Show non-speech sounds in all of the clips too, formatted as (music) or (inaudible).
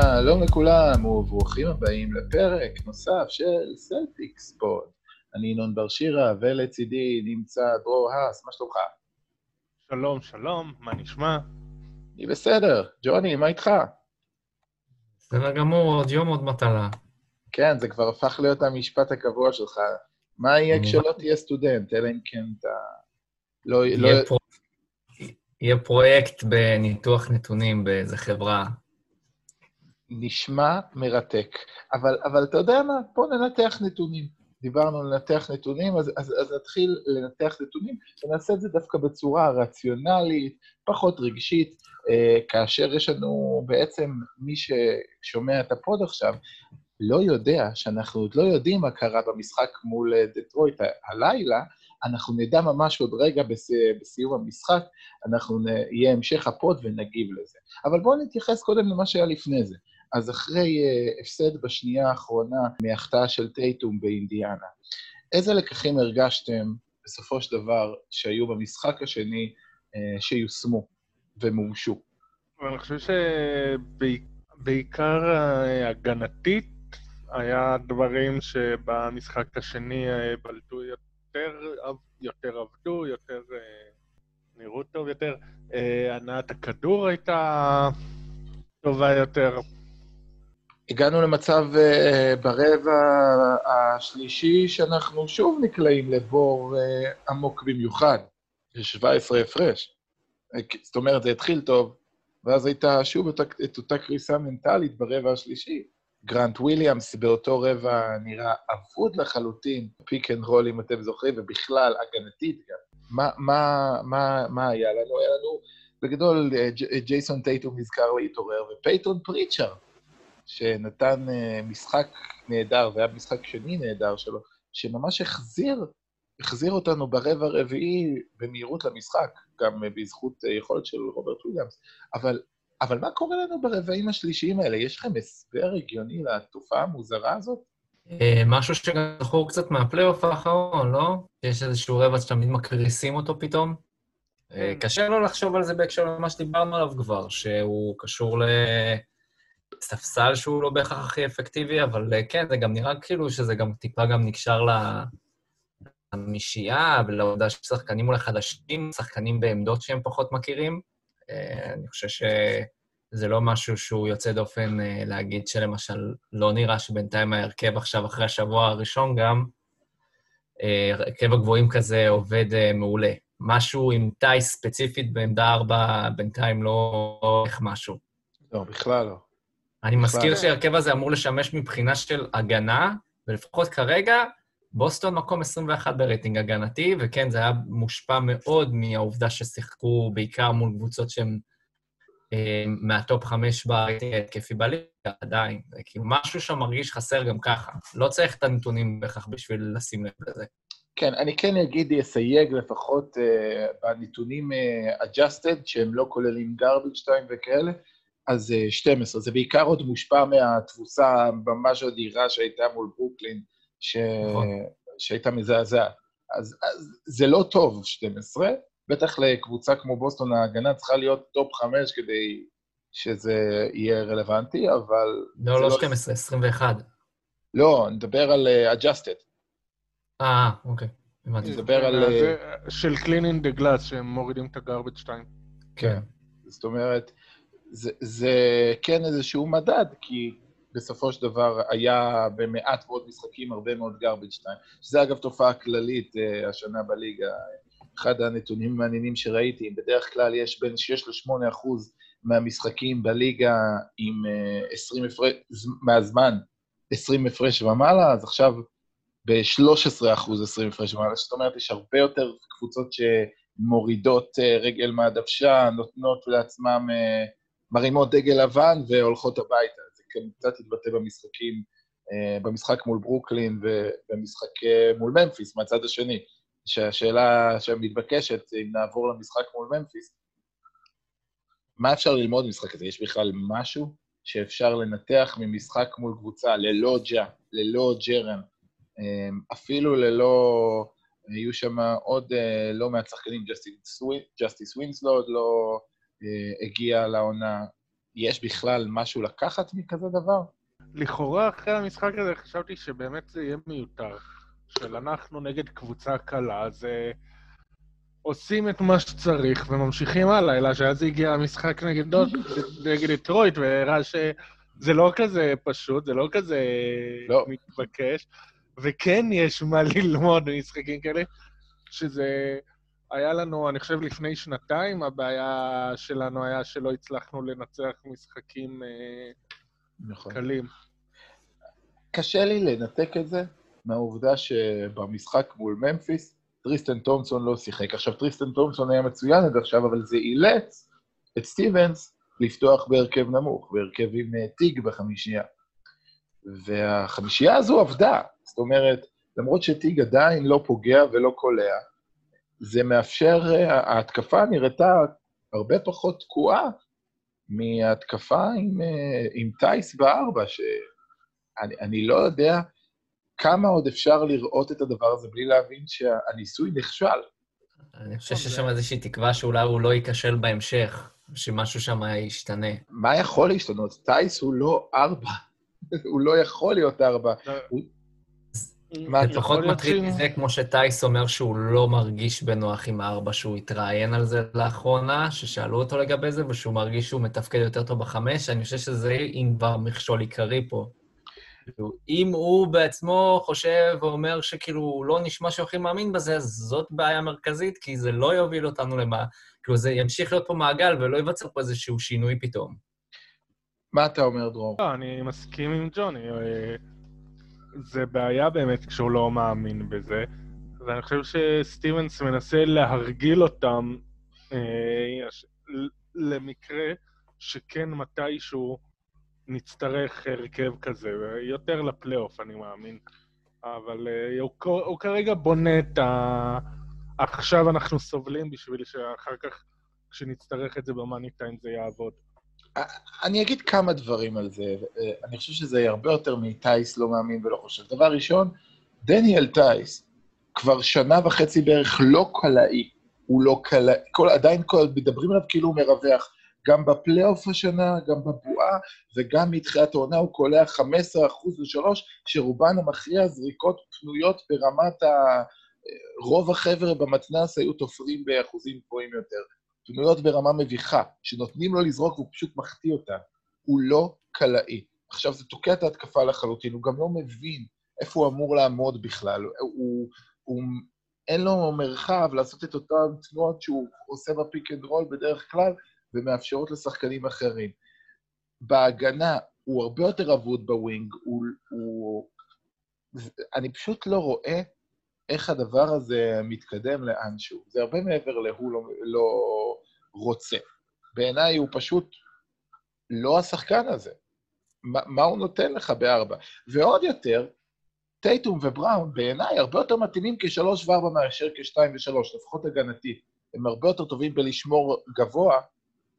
שלום לכולם וברוכים הבאים לפרק נוסף של סלטיק ספורט. אני ינון בר שירה, ולצידי נמצא דרור האס, מה שלומך? שלום, שלום, מה נשמע? אני בסדר. ג'וני, מה איתך? בסדר גמור, עוד יום עוד מטלה. כן, זה כבר הפך להיות המשפט הקבוע שלך. מה יהיה כשלא תהיה סטודנט, אלא אם כן אתה... לא... לא... יהיה, פרו... יהיה פרויקט בניתוח נתונים באיזה חברה. נשמע מרתק. אבל, אבל אתה יודע מה? בוא ננתח נתונים. דיברנו על לנתח נתונים, אז, אז, אז נתחיל לנתח נתונים, ונעשה את זה דווקא בצורה רציונלית, פחות רגשית, אה, כאשר יש לנו בעצם, מי ששומע את הפוד עכשיו, לא יודע שאנחנו עוד לא יודעים מה קרה במשחק מול אה, דטרויט הלילה, אנחנו נדע ממש עוד רגע בס... בסיום המשחק, אנחנו נ... יהיה המשך הפוד ונגיב לזה. אבל בואו נתייחס קודם למה שהיה לפני זה. אז אחרי uh, הפסד בשנייה האחרונה מהחטאה של טייטום באינדיאנה, איזה לקחים הרגשתם בסופו של דבר שהיו במשחק השני uh, שיושמו ומומשו? אני חושב שבעיקר הגנתית היה דברים שבמשחק השני אה, בלטו יותר, יותר עבדו, יותר נראו טוב יותר. הנעת הכדור הייתה טובה יותר. הגענו למצב uh, ברבע השלישי שאנחנו שוב נקלעים לבור uh, עמוק במיוחד, של 17 הפרש. זאת אומרת, זה התחיל טוב, ואז הייתה שוב את, את אותה קריסה מנטלית ברבע השלישי. גרנט וויליאמס באותו רבע נראה אבוד לחלוטין, pick and roll, אם אתם זוכרים, ובכלל, הגנתית גם. מה, מה, מה, מה היה לנו? היה לנו, בגדול, ג'ייסון טייטום נזכר להתעורר, ופייטון פריצ'ר, שנתן אה, משחק נהדר, והיה משחק שני נהדר שלו, שממש החזיר, החזיר אותנו ברבע הרביעי במהירות למשחק, גם אה, בזכות אה, יכולת של רוברט וויליאמס. אבל, אבל מה קורה לנו ברבעים השלישיים האלה? יש לכם הסבר הגיוני לתופעה המוזרה הזאת? משהו שגם זכור קצת מהפלייאוף האחרון, לא? יש איזשהו רבע שתמיד מקריסים אותו פתאום. קשה לו לחשוב על זה בהקשר למה שדיברנו עליו כבר, שהוא קשור ל... ספסל שהוא לא בהכרח הכי אפקטיבי, אבל אה, כן, זה גם נראה כאילו שזה גם טיפה גם נקשר למישייה ולעובדה ששחקנים מול החדשים, שחקנים בעמדות שהם פחות מכירים. אה, אני חושב שזה לא משהו שהוא יוצא דופן אה, להגיד שלמשל לא נראה שבינתיים ההרכב עכשיו, אחרי השבוע הראשון גם, הרכב הגבוהים כזה עובד מעולה. משהו עם טייס ספציפית בעמדה 4, בינתיים לא איזה משהו. לא, בכלל לא. אני מזכיר שההרכב הזה אמור לשמש מבחינה של הגנה, ולפחות כרגע, בוסטון מקום 21 ברייטינג הגנתי, וכן, זה היה מושפע מאוד מהעובדה ששיחקו בעיקר מול קבוצות שהן אה, מה top חמש ברייטינג ההתקפי בליגה, עדיין. זה כאילו משהו שם מרגיש חסר גם ככה. לא צריך את הנתונים בהכרח בשביל לשים לב לזה. כן, אני כן אגיד, אסייג לפחות אה, בנתונים אה, adjusted, שהם לא כוללים garbage time וכאלה, אז 12. זה בעיקר עוד מושפע מהתבוסה ממש אדירה שהייתה מול ברוקלין, ש... נכון. שהייתה מזעזעת. אז, אז זה לא טוב, 12. בטח לקבוצה כמו בוסטון ההגנה צריכה להיות top 5 כדי שזה יהיה רלוונטי, אבל... לא, לא 12, 21. לא, נדבר על אה, adjusted. אה, אוקיי. הבנתי. נדבר על... של Cleaning the Glass, שהם מורידים את ה garbage time. כן. זאת אומרת, זה, זה כן איזשהו מדד, כי בסופו של דבר היה במעט מאוד משחקים הרבה מאוד garbage time, שזה אגב תופעה כללית אה, השנה בליגה. אחד הנתונים המעניינים שראיתי, בדרך כלל יש בין 6 ל-8 אחוז מהמשחקים בליגה עם uh, 20 הפרש, מהזמן 20 הפרש ומעלה, אז עכשיו ב-13 אחוז 20 הפרש ומעלה, זאת אומרת, יש הרבה יותר קבוצות שמורידות uh, רגל מהדוושה, נותנות לעצמם... מרימות דגל לבן והולכות הביתה. זה כן קצת התבטא במשחקים, אה, במשחק מול ברוקלין ובמשחק אה, מול ממפיס, מהצד השני. שהשאלה שמתבקשת, אם נעבור למשחק מול ממפיס, מה אפשר ללמוד ממשחק הזה? יש בכלל משהו שאפשר לנתח ממשחק מול קבוצה ללא ג'ה, ללא ג'ארן, אה, אפילו ללא... היו שם עוד לא מעט שחקנים, ג'סטיס ווינסלו לא, הגיע לעונה. יש בכלל משהו לקחת מכזה דבר? לכאורה, אחרי המשחק הזה חשבתי שבאמת זה יהיה מיותר. של אנחנו נגד קבוצה קלה, אז uh, עושים את מה שצריך וממשיכים הלאה, אלא שאז הגיע המשחק נגד, דוט, (laughs) נגד דטרויט, והראה שזה לא כזה פשוט, זה לא כזה לא. מתבקש, וכן יש מה ללמוד במשחקים כאלה, שזה... היה לנו, אני חושב, לפני שנתיים, הבעיה שלנו היה שלא הצלחנו לנצח משחקים אה, נכון. קלים. קשה לי לנתק את זה מהעובדה שבמשחק מול ממפיס, טריסטן תומפסון לא שיחק. עכשיו, טריסטן תומפסון היה מצוין עד עכשיו, אבל זה אילץ את סטיבנס לפתוח בהרכב נמוך, בהרכב עם אה, טיג בחמישייה. והחמישייה הזו עבדה. זאת אומרת, למרות שטיג עדיין לא פוגע ולא קולע, זה מאפשר, אה, ההתקפה נראתה הרבה פחות תקועה מההתקפה עם, אה, עם טייס בארבע, שאני לא יודע כמה עוד אפשר לראות את הדבר הזה בלי להבין שהניסוי נכשל. אני חושב שיש שם איזושהי תקווה שאולי הוא לא ייכשל בהמשך, שמשהו שם ישתנה. מה יכול להשתנות? טייס הוא לא ארבע, (laughs) הוא לא יכול להיות ארבע. מה, זה פחות מטריד מזה, כמו שטייס אומר שהוא לא מרגיש בנוח עם הארבע, שהוא התראיין על זה לאחרונה, ששאלו אותו לגבי זה, ושהוא מרגיש שהוא מתפקד יותר טוב בחמש, אני חושב שזה אם כבר מכשול עיקרי פה. כאילו, אם הוא בעצמו חושב ואומר שכאילו לא נשמע שהוא הכי מאמין בזה, אז זאת בעיה מרכזית, כי זה לא יוביל אותנו למה... כאילו, זה ימשיך להיות פה מעגל ולא ייווצר פה איזשהו שינוי פתאום. מה אתה אומר, דרור? לא, אני מסכים עם ג'וני. זה בעיה באמת כשהוא לא מאמין בזה, ואני חושב שסטיבנס מנסה להרגיל אותם אה, למקרה שכן מתישהו נצטרך הרכב כזה, יותר לפלייאוף, אני מאמין. אבל אה, הוא, הוא כרגע בונה את ה... עכשיו אנחנו סובלים בשביל שאחר כך, כשנצטרך את זה במאני טיים, זה יעבוד. אני אגיד כמה דברים על זה. אני חושב שזה הרבה יותר מטייס לא מאמין ולא חושב. דבר ראשון, דניאל טייס כבר שנה וחצי בערך לא קלעי. הוא לא קלעי, עדיין כל, מדברים עליו כאילו הוא מרווח. גם בפלייאוף השנה, גם בבועה, וגם מתחילת העונה הוא קולע 15% ל-3, שרובן המכריע זריקות פנויות ברמת ה... רוב החבר'ה במתנ"ס היו תופרים באחוזים גבוהים יותר. פנויות ברמה מביכה, שנותנים לו לזרוק והוא פשוט מחטיא אותה. הוא לא קלעי. עכשיו, זה תוקע את ההתקפה לחלוטין, הוא גם לא מבין איפה הוא אמור לעמוד בכלל. הוא, הוא, אין לו מרחב לעשות את אותן תנועות שהוא עושה ב pick and roll בדרך כלל, ומאפשרות לשחקנים אחרים. בהגנה הוא הרבה יותר אבוד ב wing, הוא, הוא... אני פשוט לא רואה איך הדבר הזה מתקדם לאנשהו. זה הרבה מעבר ל"הוא לא, לא רוצה". בעיניי הוא פשוט לא השחקן הזה. מה, מה הוא נותן לך בארבע? ועוד יותר, טייטום ובראון בעיניי הרבה יותר מתאימים כשלוש וארבע מאשר כשתיים ושלוש, לפחות הגנתית. הם הרבה יותר טובים בלשמור גבוה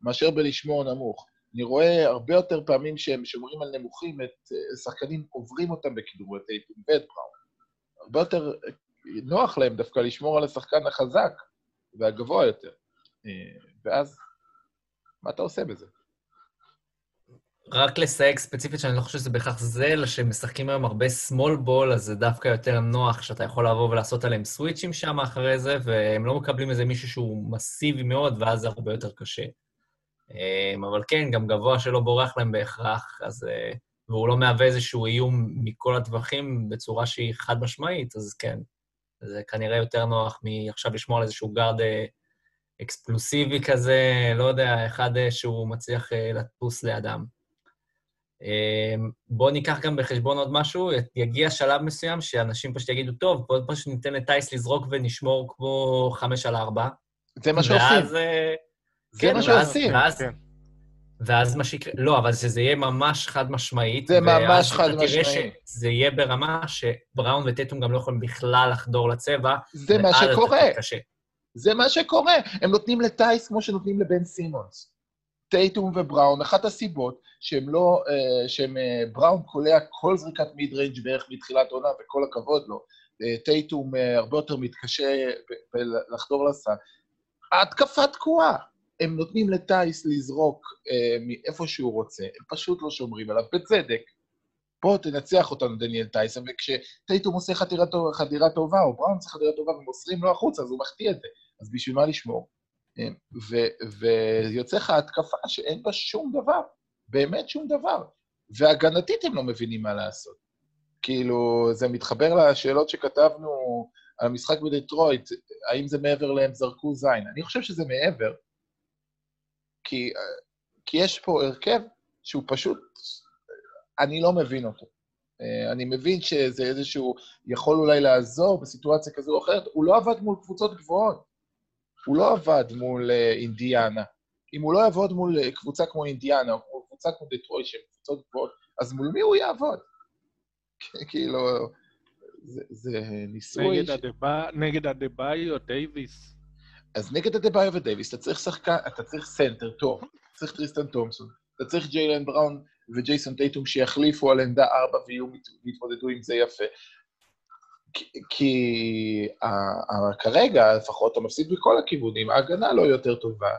מאשר בלשמור נמוך. אני רואה הרבה יותר פעמים שהם שומרים על נמוכים, את אה, שחקנים עוברים אותם בכדור, את טייטום ואת בראון. הרבה יותר נוח להם דווקא לשמור על השחקן החזק והגבוה יותר. אה, ואז, מה אתה עושה בזה? רק לסייג ספציפית שאני לא חושב שזה בהכרח זה, אלא שהם משחקים היום הרבה small ball, אז זה דווקא יותר נוח שאתה יכול לבוא ולעשות עליהם סוויצ'ים שם אחרי זה, והם לא מקבלים איזה מישהו שהוא מסיבי מאוד, ואז זה הרבה יותר קשה. אה, אבל כן, גם גבוה שלא בורח להם בהכרח, אז... אה, והוא לא מהווה איזשהו איום מכל הטווחים בצורה שהיא חד-משמעית, אז כן, זה כנראה יותר נוח מעכשיו לשמור על איזשהו גארד אה, אקספלוסיבי כזה, לא יודע, אחד שהוא מצליח לטוס לידם. בואו ניקח גם בחשבון עוד משהו, יגיע שלב מסוים שאנשים פשוט יגידו, טוב, בואו פשוט ניתן לטייס לזרוק ונשמור כמו חמש על ארבע. זה מה שעושים. ואז... זה כן, מה שעושים. ואז, כן. ואז מה שיקרה, לא, אבל שזה יהיה ממש חד משמעית. זה ממש חד משמעית. ואז אתה תראה שזה יהיה ברמה שבראון וטטום גם לא יכולים בכלל לחדור לצבע. זה מה שקורה. זה מה שקורה. הם נותנים לטייס כמו שנותנים לבן סימונס. טייטום ובראון, אחת הסיבות שהם לא, אה, שהם, אה, בראון קולע כל זריקת mid range בערך מתחילת עונה, וכל הכבוד לו. אה, טייטום הרבה יותר מתקשה לחדור לסל. ההתקפה תקועה. הם נותנים לטייס לזרוק אה, מאיפה שהוא רוצה, הם פשוט לא שומרים עליו, בצדק. בוא תנצח אותנו, דניאל טייס, וכשטייטום עושה חדירה, טוב, חדירה טובה, או בראון עושה חדירה טובה ומוסרים לו החוצה, אז הוא מחטיא את זה. אז בשביל מה לשמור? אה, ויוצא לך התקפה שאין בה שום דבר, באמת שום דבר. והגנתית הם לא מבינים מה לעשות. כאילו, זה מתחבר לשאלות שכתבנו על המשחק בדטרויט, האם זה מעבר להם זרקו זין. אני חושב שזה מעבר, כי, כי יש פה הרכב שהוא פשוט, אני לא מבין אותו. אני מבין שזה איזשהו, יכול אולי לעזור בסיטואציה כזו או אחרת, הוא לא עבד מול קבוצות גבוהות. הוא לא עבד מול אה, אינדיאנה. אם הוא לא יעבוד מול אה, קבוצה כמו אינדיאנה, או מול קבוצה כמו דטרויט, שהן קבוצות גבוהות, אז מול מי הוא יעבוד? (laughs) כאילו, זה, זה ניסוי... נגד, ש... או דייוויס. אז נגד אדבאיו ודייוויס, אתה צריך שחקן, אתה צריך סנטר טוב, אתה צריך טריסטן תומסון, אתה צריך ג'יילן בראון וג'ייסון טייטום שיחליפו על עמדה ארבע ויתמודדו עם זה יפה. כי כרגע, לפחות, אתה מפסיד מכל הכיוונים, ההגנה לא יותר טובה,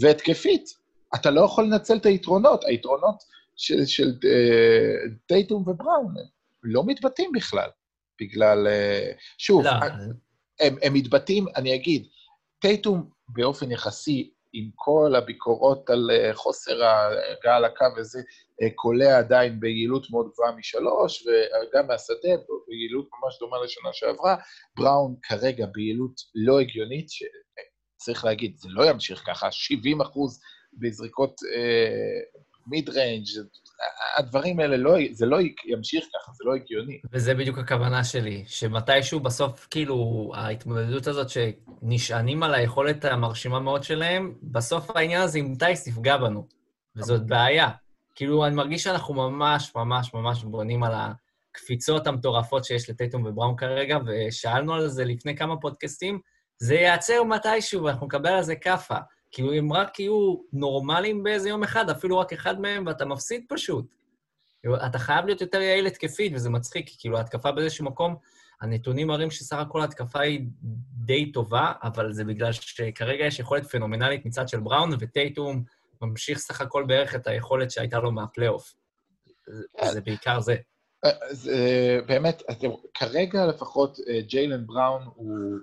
והתקפית. אתה לא יכול לנצל את היתרונות, היתרונות של, של uh, טייטום ובראון לא מתבטאים בכלל, בגלל... שוב, לא. הם, הם מתבטאים, אני אגיד, טייטום באופן יחסי עם כל הביקורות על אה, חוסר ההגעה לקו וזה, אה, קולע עדיין ביעילות מאוד גבוהה משלוש, וגם מהשדה, ביעילות ממש דומה לשנה שעברה. בראון כרגע ביעילות לא הגיונית, שצריך להגיד, זה לא ימשיך ככה, 70 אחוז בזריקות אה, mid range, הדברים האלה, לא, זה לא ימשיך ככה, זה לא הגיוני. וזה בדיוק הכוונה שלי, שמתישהו בסוף, כאילו, ההתמודדות הזאת שנשענים על היכולת המרשימה מאוד שלהם, בסוף העניין הזה עם טייס יפגע בנו, וזאת בעיה. כאילו, אני מרגיש שאנחנו ממש ממש ממש בונים על הקפיצות המטורפות שיש לטייטום ובראון כרגע, ושאלנו על זה לפני כמה פודקאסטים, זה ייעצר מתישהו, ואנחנו נקבל על זה כאפה. כאילו, הם רק יהיו נורמליים באיזה יום אחד, אפילו רק אחד מהם, ואתה מפסיד פשוט. אתה חייב להיות יותר יעיל התקפית, וזה מצחיק, כאילו, ההתקפה באיזשהו מקום, הנתונים מראים שסך הכל ההתקפה היא די טובה, אבל זה בגלל שכרגע יש יכולת פנומנלית מצד של בראון, וטייטום ממשיך סך הכל בערך את היכולת שהייתה לו מהפלייאוף. זה בעיקר זה. זה באמת, אתם, כרגע לפחות אה, ג'יילן בראון הוא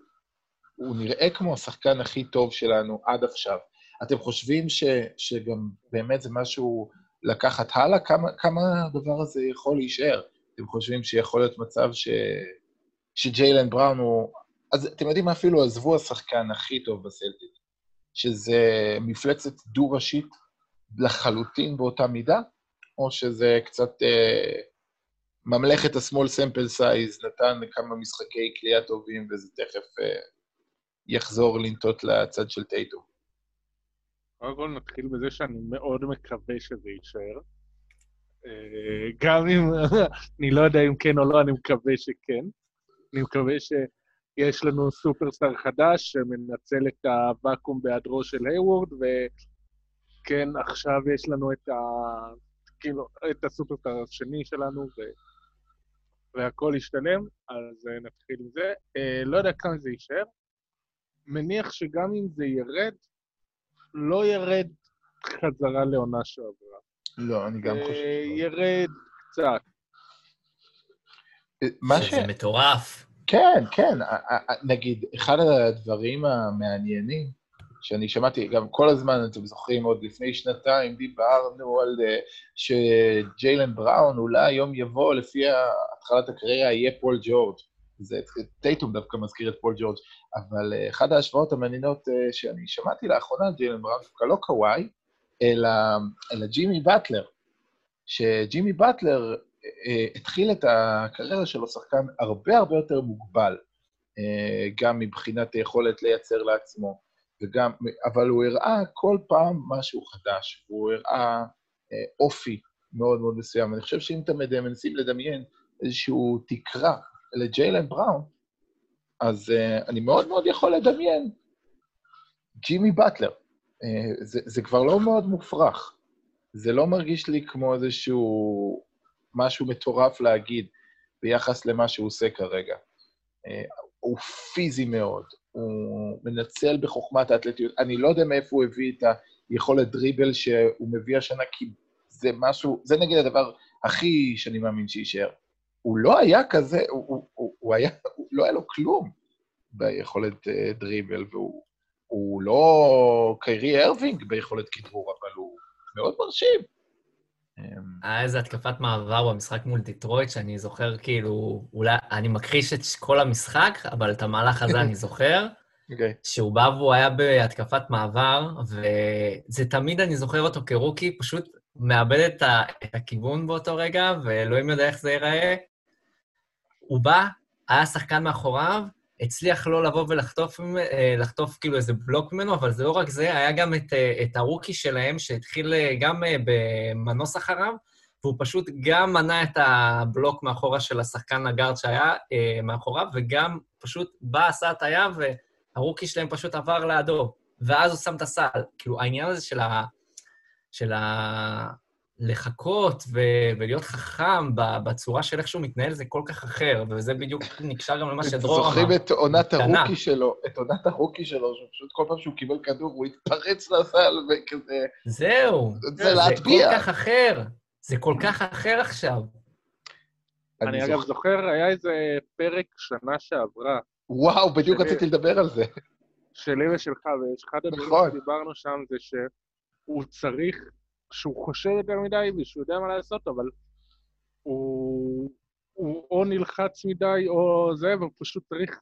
הוא נראה כמו השחקן הכי טוב שלנו עד עכשיו. אתם חושבים ש, שגם באמת זה משהו לקחת הלאה? כמה, כמה הדבר הזה יכול להישאר? אתם חושבים שיכול להיות מצב ש, שג'יילן בראון הוא... אז אתם יודעים מה? אפילו עזבו השחקן הכי טוב בסלטיק, שזה מפלצת דו-ראשית לחלוטין באותה מידה, או שזה קצת אה, ממלכת ה-small sample size נתן כמה משחקי כליאה טובים וזה תכף... אה, יחזור לנטות לצד של טייטו. קודם כל נתחיל בזה שאני מאוד מקווה שזה יישאר. אה, גם אם, (laughs) אני לא יודע אם כן או לא, אני מקווה שכן. אני מקווה שיש לנו סופרסטאר חדש שמנצל את הוואקום בהיעדרו של היוורד, וכן, עכשיו יש לנו את, ה... כאילו, את הסופרסטאר השני שלנו, ו... והכל ישתלם, אז אה, נתחיל עם זה. Uh, לא יודע כמה זה יישאר, מניח שגם אם זה ירד, לא ירד חזרה לעונה שעברה. לא, אני גם חושב. אה, ירד קצת. אה, מה ש... זה מטורף. כן, כן. נגיד, אחד הדברים המעניינים שאני שמעתי, גם כל הזמן, אתם זוכרים, עוד לפני שנתיים דיברנו על אה, שג'יילן בראון אולי היום יבוא, לפי התחלת הקריירה, יהיה פול ג'ורג'. זה טייטום דווקא מזכיר את פול ג'ורג', אבל אה, אחת ההשוואות המעניינות אה, שאני שמעתי לאחרונה, ג'יילן בראון, דווקא לא קוואי, אלא, אלא ג'ימי באטלר, שג'ימי באטלר אה, התחיל את הקריירה שלו שחקן הרבה הרבה יותר מוגבל, גם מבחינת היכולת לייצר לעצמו, וגם, אבל הוא הראה כל פעם משהו חדש, הוא הראה אופי מאוד מאוד מסוים. אני חושב שאם אתם מנסים לדמיין איזושהי תקרה לג'יילן בראון, אז uh, אני מאוד מאוד יכול לדמיין ג'ימי באטלר. Uh, זה, זה כבר לא מאוד מופרך. זה לא מרגיש לי כמו איזשהו משהו מטורף להגיד ביחס למה שהוא עושה כרגע. Uh, הוא פיזי מאוד, הוא מנצל בחוכמת האתלטיות. אני לא יודע מאיפה הוא הביא את היכולת דריבל שהוא מביא השנה, כי זה משהו, זה נגיד הדבר הכי שאני מאמין שיישאר. הוא לא היה כזה, הוא, הוא, הוא, הוא היה, הוא לא היה לו כלום ביכולת uh, דריבל, והוא לא קיירי ארווינג ביכולת כדרור, אבל הוא מאוד מרשים. אמ, היה איזו התקפת מעבר במשחק מול דיטרויט, שאני זוכר כאילו, אולי, אני מכחיש את כל המשחק, אבל את המהלך הזה אני זוכר. Okay. אוקיי. שהוא בא והוא היה בהתקפת מעבר, וזה תמיד, אני זוכר אותו כרוקי, פשוט מאבד את, ה, את הכיוון באותו רגע, ואלוהים יודע איך זה ייראה. הוא בא, היה שחקן מאחוריו, הצליח לא לבוא ולחטוף אה, לחטוף כאילו איזה בלוק ממנו, אבל זה לא רק זה, היה גם את, אה, את הרוקי שלהם, שהתחיל אה, גם במנוס אחריו, והוא פשוט גם מנע את הבלוק מאחורה של השחקן הגארד שהיה מאחוריו, וגם פשוט בא, עשה הטעיה, והרוקי שלהם פשוט עבר לידו. ואז הוא שם את הסל. כאילו, העניין הזה של ה... של ה... לחכות ו- ולהיות חכם בצורה של איך שהוא מתנהל זה כל כך אחר, וזה בדיוק נקשר גם למה שדרור אמר. זוכרים את עונת הרוקי שלו, את עונת הרוקי שלו, שפשוט כל פעם שהוא קיבל כדור הוא התפרץ לסל וכזה... זהו. זה להטביע. זה כל כך אחר. זה כל כך אחר עכשיו. אני אגב זוכר, היה איזה פרק שנה שעברה. וואו, בדיוק רציתי לדבר על זה. שלי ושלך, ואחד הדברים נכון. שדיברנו שם זה שהוא צריך שהוא חושב יותר מדי ושהוא יודע מה לעשות, אבל הוא, הוא או נלחץ מדי או זה, והוא פשוט צריך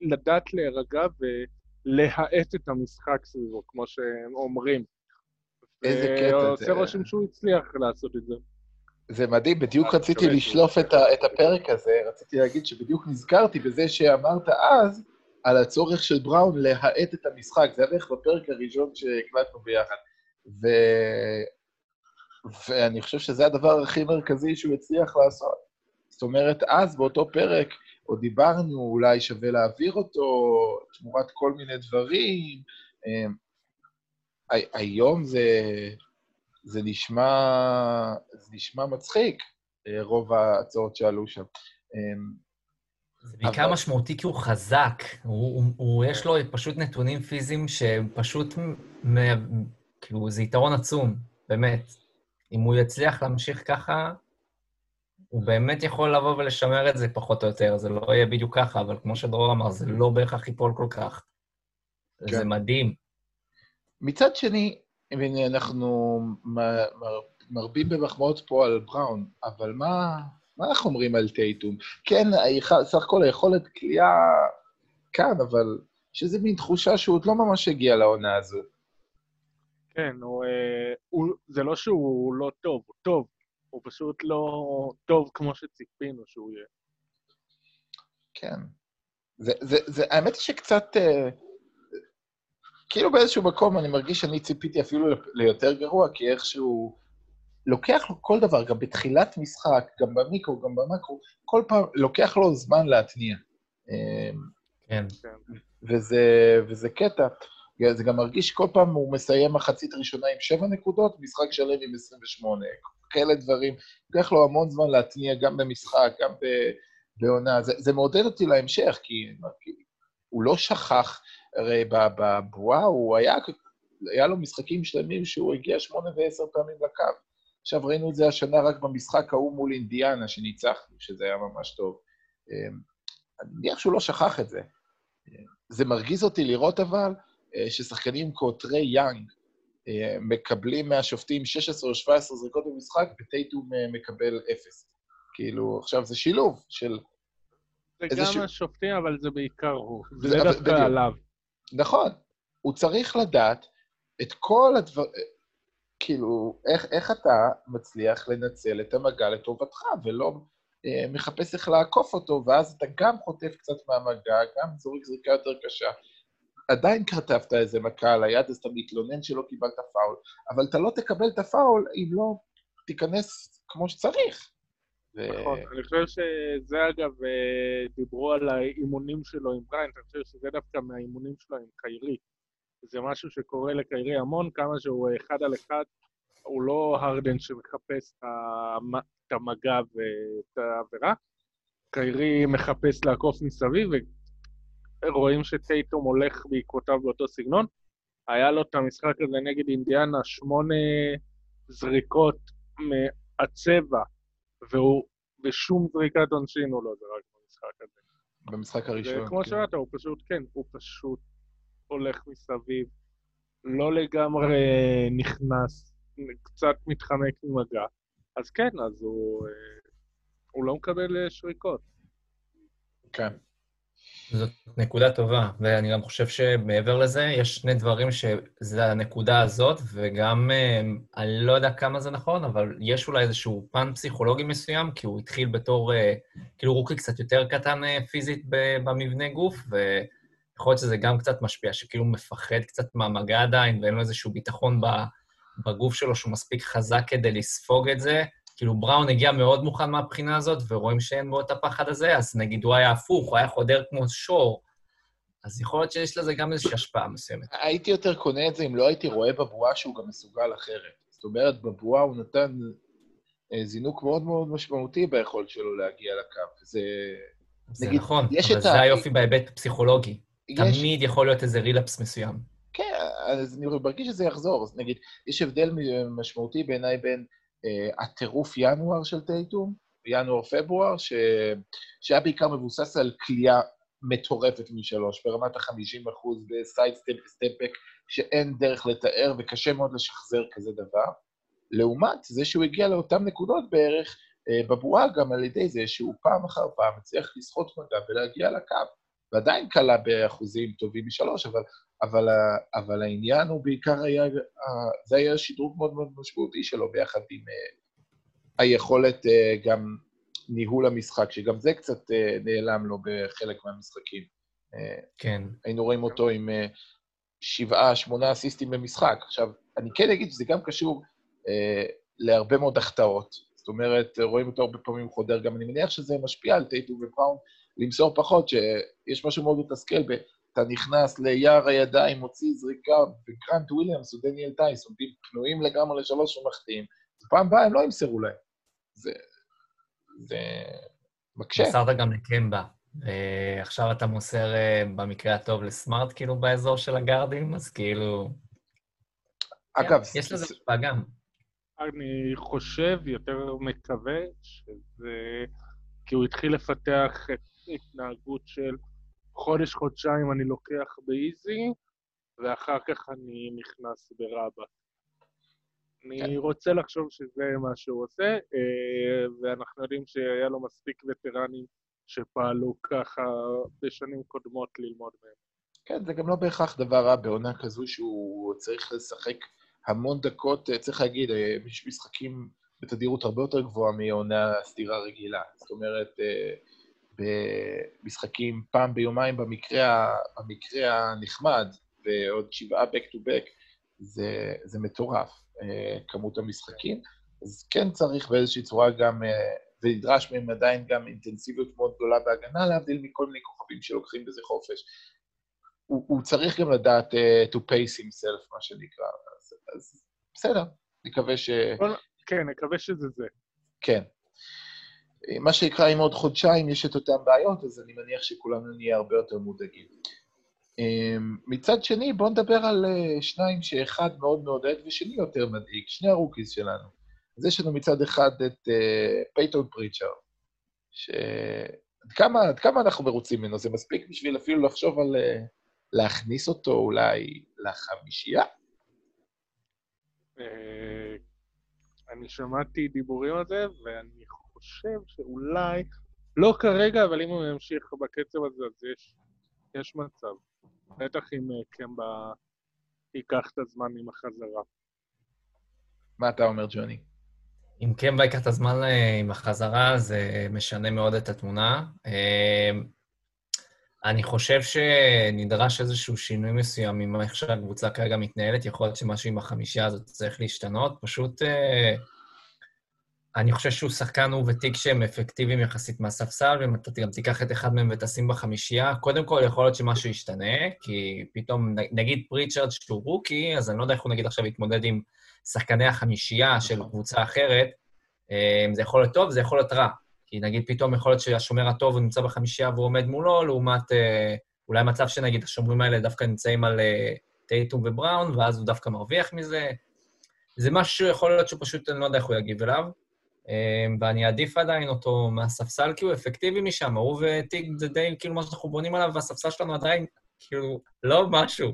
לדעת להירגע ולהאט את המשחק סביבו, כמו שהם אומרים. איזה קטע. ועושה רושם שהוא הצליח לעשות את זה. זה מדהים, בדיוק רציתי לשלוף את, ה, את הפרק הזה, רציתי להגיד שבדיוק נזכרתי בזה שאמרת אז, על הצורך של בראון להאט את המשחק, זה היה בערך בפרק הראשון שהקלטנו ביחד. ו... ואני חושב שזה הדבר הכי מרכזי שהוא הצליח לעשות. זאת אומרת, אז באותו פרק עוד דיברנו, אולי שווה להעביר אותו תמורת כל מיני דברים. אמ, היום זה, זה, נשמע, זה נשמע מצחיק, אה, רוב ההצעות שעלו שם. אמ, זה בעיקר אבל... משמעותי כי הוא חזק. הוא, הוא, הוא, יש לו פשוט נתונים פיזיים שפשוט כאילו, זה יתרון עצום, באמת. אם הוא יצליח להמשיך ככה, הוא באמת יכול לבוא ולשמר את זה פחות או יותר. זה לא יהיה בדיוק ככה, אבל כמו שדרור אמר, זה לא בהכרח ייפול כל כך. כן. זה מדהים. מצד שני, אנחנו מרבים במחמאות פה על בראון, אבל מה, מה אנחנו אומרים על טייטום? כן, סך הכל היכולת כליאה כאן, אבל איזו מין תחושה שהוא עוד לא ממש הגיע לעונה הזו. כן, הוא, אה, הוא, זה לא שהוא לא טוב, הוא טוב, הוא פשוט לא טוב כמו שציפינו שהוא יהיה. כן. זה, זה, זה, האמת היא שקצת, אה, כאילו באיזשהו מקום אני מרגיש שאני ציפיתי אפילו ליותר גרוע, כי איכשהו לוקח לו כל דבר, גם בתחילת משחק, גם במיקרו, גם במקרו, כל פעם לוקח לו זמן להתניע. אה, כן. וזה, וזה קטע. זה גם מרגיש כל פעם הוא מסיים מחצית ראשונה עם שבע נקודות, משחק שלם עם 28. כאלה דברים. לוקח לו המון זמן להתניע גם במשחק, גם בעונה. זה, זה מעודד אותי להמשך, כי, כי הוא לא שכח, הרי בבועה הוא היה, היה לו משחקים שלמים שהוא הגיע שמונה ועשר פעמים לקו. עכשיו ראינו את זה השנה רק במשחק ההוא מול אינדיאנה, שניצחנו, שזה היה ממש טוב. אמ, אני מניח שהוא לא שכח את זה. זה מרגיז אותי לראות אבל ששחקנים כמו טרי יאנג אה, מקבלים מהשופטים 16 או 17 זריקות במשחק, וטייטום אה, מקבל אפס. כאילו, עכשיו זה שילוב של... זה גם ש... השופטים, אבל זה בעיקר הוא. זה דווקא בדיוק. עליו. נכון. הוא צריך לדעת את כל הדבר... כאילו, איך, איך אתה מצליח לנצל את המגע לטובתך, ולא אה, מחפש איך לעקוף אותו, ואז אתה גם חוטף קצת מהמגע, גם זורק זריקה יותר קשה. עדיין כתבת איזה מכה על היד, אז אתה מתלונן שלא קיבלת פאול, אבל אתה לא תקבל את הפאול אם לא תיכנס כמו שצריך. נכון, אני חושב שזה אגב, אה, דיברו על האימונים שלו עם בריינט, אני חושב שזה דווקא מהאימונים שלו עם קיירי. זה משהו שקורה לקיירי המון, כמה שהוא אחד על אחד, הוא לא הרדן שמחפש את המגע ואת העבירה. קיירי מחפש לעקוף מסביב, רואים שטייטום הולך בעקבותיו באותו סגנון. היה לו את המשחק הזה נגד אינדיאנה, שמונה זריקות מהצבע, והוא, ושום זריקת עונשין הוא לא זרק במשחק הזה. במשחק הראשון. וכמו כן. שאמרת, הוא פשוט, כן, הוא פשוט הולך מסביב, לא לגמרי נכנס, קצת מתחמק ממגע. אז כן, אז הוא, אה, הוא לא מקבל אה, שריקות. כן. זאת נקודה טובה, ואני גם חושב שמעבר לזה, יש שני דברים שזה הנקודה הזאת, וגם, אה, אני לא יודע כמה זה נכון, אבל יש אולי איזשהו פן פסיכולוגי מסוים, כי הוא התחיל בתור, אה, כאילו רוקי קצת יותר קטן אה, פיזית במבנה גוף, ויכול להיות שזה גם קצת משפיע, שכאילו מפחד קצת מהמגע עדיין, ואין לו איזשהו ביטחון בגוף שלו שהוא מספיק חזק כדי לספוג את זה. כאילו בראון הגיע מאוד מוכן מהבחינה הזאת, ורואים שאין בו את הפחד הזה, אז נגיד הוא היה הפוך, הוא היה חודר כמו שור, אז יכול להיות שיש לזה גם איזושהי השפעה מסוימת. הייתי יותר קונה את זה אם לא הייתי רואה בבועה שהוא גם מסוגל אחרת. זאת אומרת, בבועה הוא נתן אה, זינוק מאוד מאוד משמעותי ביכולת שלו להגיע לקו. זה... זה נגיד, נכון, יש אבל את זה היופי בהיבט פסיכולוגי. יש... תמיד יכול להיות איזה רילפס מסוים. כן, אז אני מרגיש שזה יחזור. אז נגיד, יש הבדל משמעותי בעיניי בין הטירוף ינואר של טייטום, ינואר-פברואר, ש... שהיה בעיקר מבוסס על כליאה מטורפת משלוש, ברמת ה-50 אחוז בסייד סטמפ וסטמפק, שאין דרך לתאר וקשה מאוד לשחזר כזה דבר. לעומת זה שהוא הגיע לאותן נקודות בערך אה, בבועה גם על ידי זה שהוא פעם אחר פעם הצליח לסחוט מגע ולהגיע לקו. ועדיין קלה באחוזים טובים משלוש, אבל, אבל, ה- אבל העניין הוא בעיקר היה, זה היה שדרוג מאוד מאוד משמעותי שלו, ביחד עם uh, היכולת uh, גם ניהול המשחק, שגם זה קצת uh, נעלם לו בחלק מהמשחקים. כן. היינו רואים אותו עם שבעה, שמונה אסיסטים במשחק. עכשיו, אני כן אגיד שזה גם קשור להרבה מאוד החטאות. זאת אומרת, רואים אותו הרבה פעמים חודר, גם אני מניח שזה משפיע על טייטום ובראון למסור פחות, שיש משהו מאוד מתסכל, ב- אתה נכנס ליער הידיים, מוציא זריקה, וגרנט וויליאמס ודניאל טייס עומדים פנויים לגמרי לשלוש ומחטיאים, אז פעם הבאה הם לא ימסרו להם. זה... זה... מקשה. מסרת גם לקמבה. ועכשיו אתה מוסר אה, במקרה הטוב לסמארט, כאילו, באזור של הגארדים, אז כאילו... אגב, כן, יש לזה זה- השפעה גם. אני חושב, יותר מקווה, שזה... כי הוא התחיל לפתח את התנהגות של חודש-חודשיים אני לוקח באיזי, ואחר כך אני נכנס ברבא. אני כן. רוצה לחשוב שזה מה שהוא עושה, אה, ואנחנו יודעים שהיה לו מספיק וטרנים שפעלו ככה בשנים קודמות ללמוד מהם. כן, זה גם לא בהכרח דבר רע בעונה כזו שהוא צריך לשחק המון דקות, אה, צריך להגיד, אה, יש משחקים בתדירות הרבה יותר גבוהה מעונה סדירה רגילה. זאת אומרת, במשחקים פעם ביומיים במקרה, במקרה הנחמד, ועוד שבעה back to back, זה, זה מטורף, אה, כמות המשחקים. אז כן צריך באיזושהי צורה גם, אה, ונדרש מהם עדיין גם אינטנסיביות מאוד גדולה בהגנה, להבדיל מכל מיני כוכבים שלוקחים בזה חופש. הוא, הוא צריך גם לדעת uh, to pace himself, מה שנקרא. אז, אז בסדר, נקווה ש... כן, נקווה שזה זה. כן. מה שיקרה אם עוד חודשיים יש את אותן בעיות, אז אני מניח שכולנו נהיה הרבה יותר מודאגים. אה, מצד שני, בואו נדבר על אה, שניים שאחד מאוד מעודד ושני יותר מדאיג, שני הרוקיז שלנו. אז יש לנו מצד אחד את אה, פייטון פריצ'ר, ש... עד כמה, כמה אנחנו מרוצים ממנו? זה מספיק בשביל אפילו לחשוב על אה, להכניס אותו אולי לחמישייה? אני שמעתי דיבורים על זה, ואני חושב שאולי, לא כרגע, אבל אם הוא ימשיך בקצב הזה, אז יש, יש מצב. בטח אם אה, קמבה ייקח את הזמן עם החזרה. מה אתה אומר, ג'וני? אם קמבה ייקח את הזמן אה, עם החזרה, זה משנה מאוד את התמונה. אה, אני חושב שנדרש איזשהו שינוי מסוים עם איך שהקבוצה כרגע מתנהלת. יכול להיות שמשהו עם החמישייה הזאת צריך להשתנות. פשוט, אה, אני חושב שהוא שחקן, הוא וטיק שהם אפקטיביים יחסית מהספסל, ואם אתה גם תיקח את אחד מהם ותשים בחמישייה, קודם כל יכול להיות שמשהו ישתנה, כי פתאום, נגיד פריצ'רד שהוא רוקי, אז אני לא יודע איך הוא נגיד עכשיו יתמודד עם שחקני החמישייה של קבוצה אחרת. אה, זה יכול להיות טוב, זה יכול להיות רע. כי נגיד פתאום יכול להיות שהשומר הטוב נמצא בחמישייה והוא עומד מולו, לעומת אה, אולי מצב שנגיד השומרים האלה דווקא נמצאים על אה, טייטום ובראון, ואז הוא דווקא מרוויח מזה. זה משהו שיכול להיות שהוא פשוט, אני לא יודע איך הוא יגיב אליו. אה, ואני אעדיף עדיין אותו מהספסל, כי הוא אפקטיבי משם. הוא וטיג זה די כאילו מה שאנחנו בונים עליו, והספסל שלנו עדיין, כאילו, לא משהו.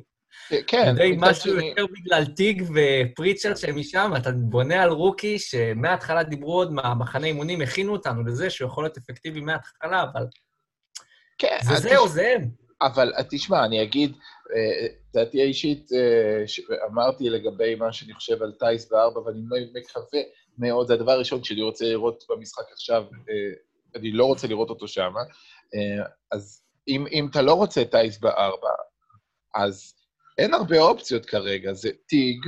כן. זה די משהו יותר בגלל טיג ופריצ'רד שהם משם, אתה בונה על רוקי שמההתחלה דיברו עוד מהמחנה אימונים, הכינו אותנו לזה שהוא יכול להיות אפקטיבי מההתחלה, אבל כן, זה אז זהו, זה הם. אבל אה, תשמע, אני אגיד, אה, דעתי האישית, אה, אמרתי לגבי מה שאני חושב על טייס בארבע, ואני מקווה מאוד, זה הדבר הראשון שאני רוצה לראות במשחק עכשיו, אה, אני לא רוצה לראות אותו שם, אז אם, אם אתה לא רוצה את טייס בארבע, אז אין הרבה אופציות כרגע, זה טיג,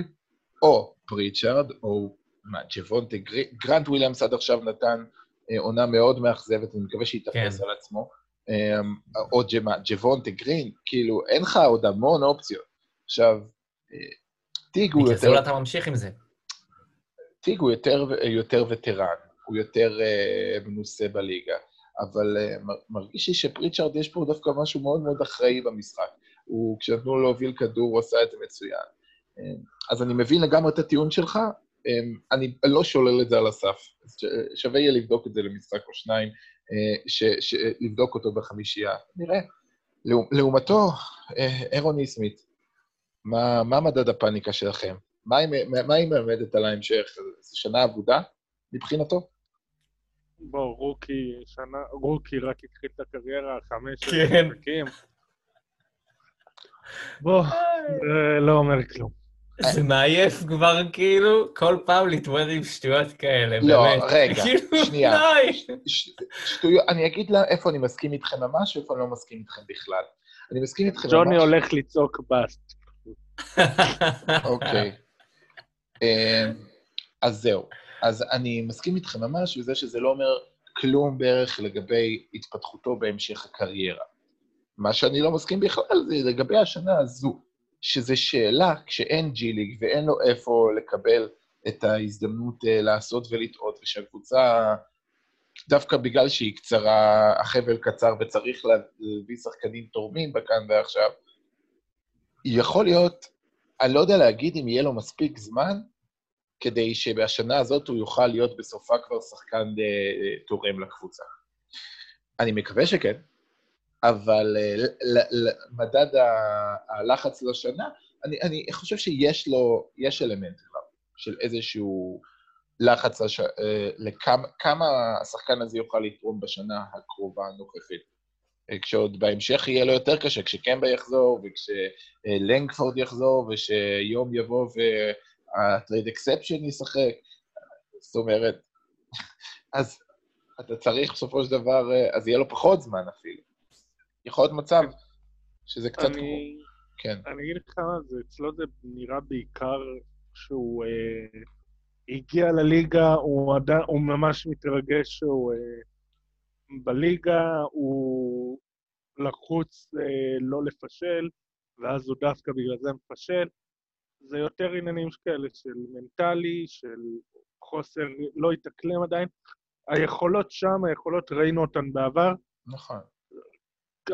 או פריצ'ארד, או מה, ג'וונטה, גרנט וויליאמס עד עכשיו נתן אה, עונה מאוד מאכזבת, אני מקווה שיתאפס כן. על עצמו. אמ, או ג'וונטה גרין, כאילו, אין לך עוד המון אופציות. עכשיו, אה, טיג הוא בגלל יותר, זה אולי אתה ממשיך עם זה. טיג הוא יותר, יותר וטרן, הוא יותר אה, מנוסה בליגה, אבל מ- מרגיש לי שפריצ'ארד יש פה דווקא משהו מאוד מאוד אחראי במשחק. הוא, כשנתנו לו להוביל כדור, הוא עשה את זה מצוין. אה, אז אני מבין לגמרי את הטיעון שלך, אני לא שולל את זה על הסף. שווה יהיה לבדוק את זה למשחק או שניים, ש, ש, לבדוק אותו בחמישייה. נראה. לעו- לעומתו, אירון איסמית, מה, מה מדד הפאניקה שלכם? מה היא, מה היא מלמדת על ההמשך? זו שנה אבודה מבחינתו? בוא, רוקי, שנה, רוקי רק התחיל את הקריירה, חמש כן. משחקים. בוא, זה לא אומר כלום. זה מעייף כבר, כאילו, כל פעם להתמודד עם שטויות כאלה, לא, באמת. רגע, כאילו, שנייה. שטויות, אני אגיד לה איפה אני מסכים איתכם ממש ואיפה אני לא מסכים איתכם בכלל. אני מסכים איתכם ממש... ג'וני הולך לצעוק באסט. אוקיי. אמ, אז זהו. אז אני מסכים איתכם ממש בזה שזה לא אומר כלום בערך לגבי התפתחותו בהמשך הקריירה. מה שאני לא מסכים בכלל זה לגבי השנה הזו, שזו שאלה כשאין ג'י ליג ואין לו איפה לקבל את ההזדמנות אה, לעשות ולטעות, ושהקבוצה, דווקא בגלל שהיא קצרה, החבל קצר וצריך להביא שחקנים תורמים בכאן ועכשיו, יכול להיות אני לא יודע להגיד אם יהיה לו מספיק זמן כדי שבשנה הזאת הוא יוכל להיות בסופה כבר שחקן אה, תורם לקבוצה. אני מקווה שכן, אבל אה, מדד הלחץ לשנה, אני, אני חושב שיש לו, יש אלמנט אליו, של איזשהו לחץ. אה, לכמה כמה השחקן הזה יוכל לתרום בשנה הקרובה הנוכחית. כשעוד בהמשך יהיה לו יותר קשה, כשקמבה יחזור, וכשלנגפורד יחזור, ושיום יבוא וה trade exception ישחק. זאת אומרת, אז אתה צריך בסופו של דבר, אז יהיה לו פחות זמן אפילו. יכול להיות מצב שזה קצת כמו... אני, כן. אני אגיד לך מה זה, אצלו זה נראה בעיקר שהוא אה, הגיע לליגה, הוא, עדיין, הוא ממש מתרגש שהוא אה, בליגה, הוא לחוץ אה, לא לפשל, ואז הוא דווקא בגלל זה מפשל. זה יותר עניינים כאלה של מנטלי, של חוסר, לא התאקלם עדיין. היכולות שם, היכולות, ראינו אותן בעבר. נכון.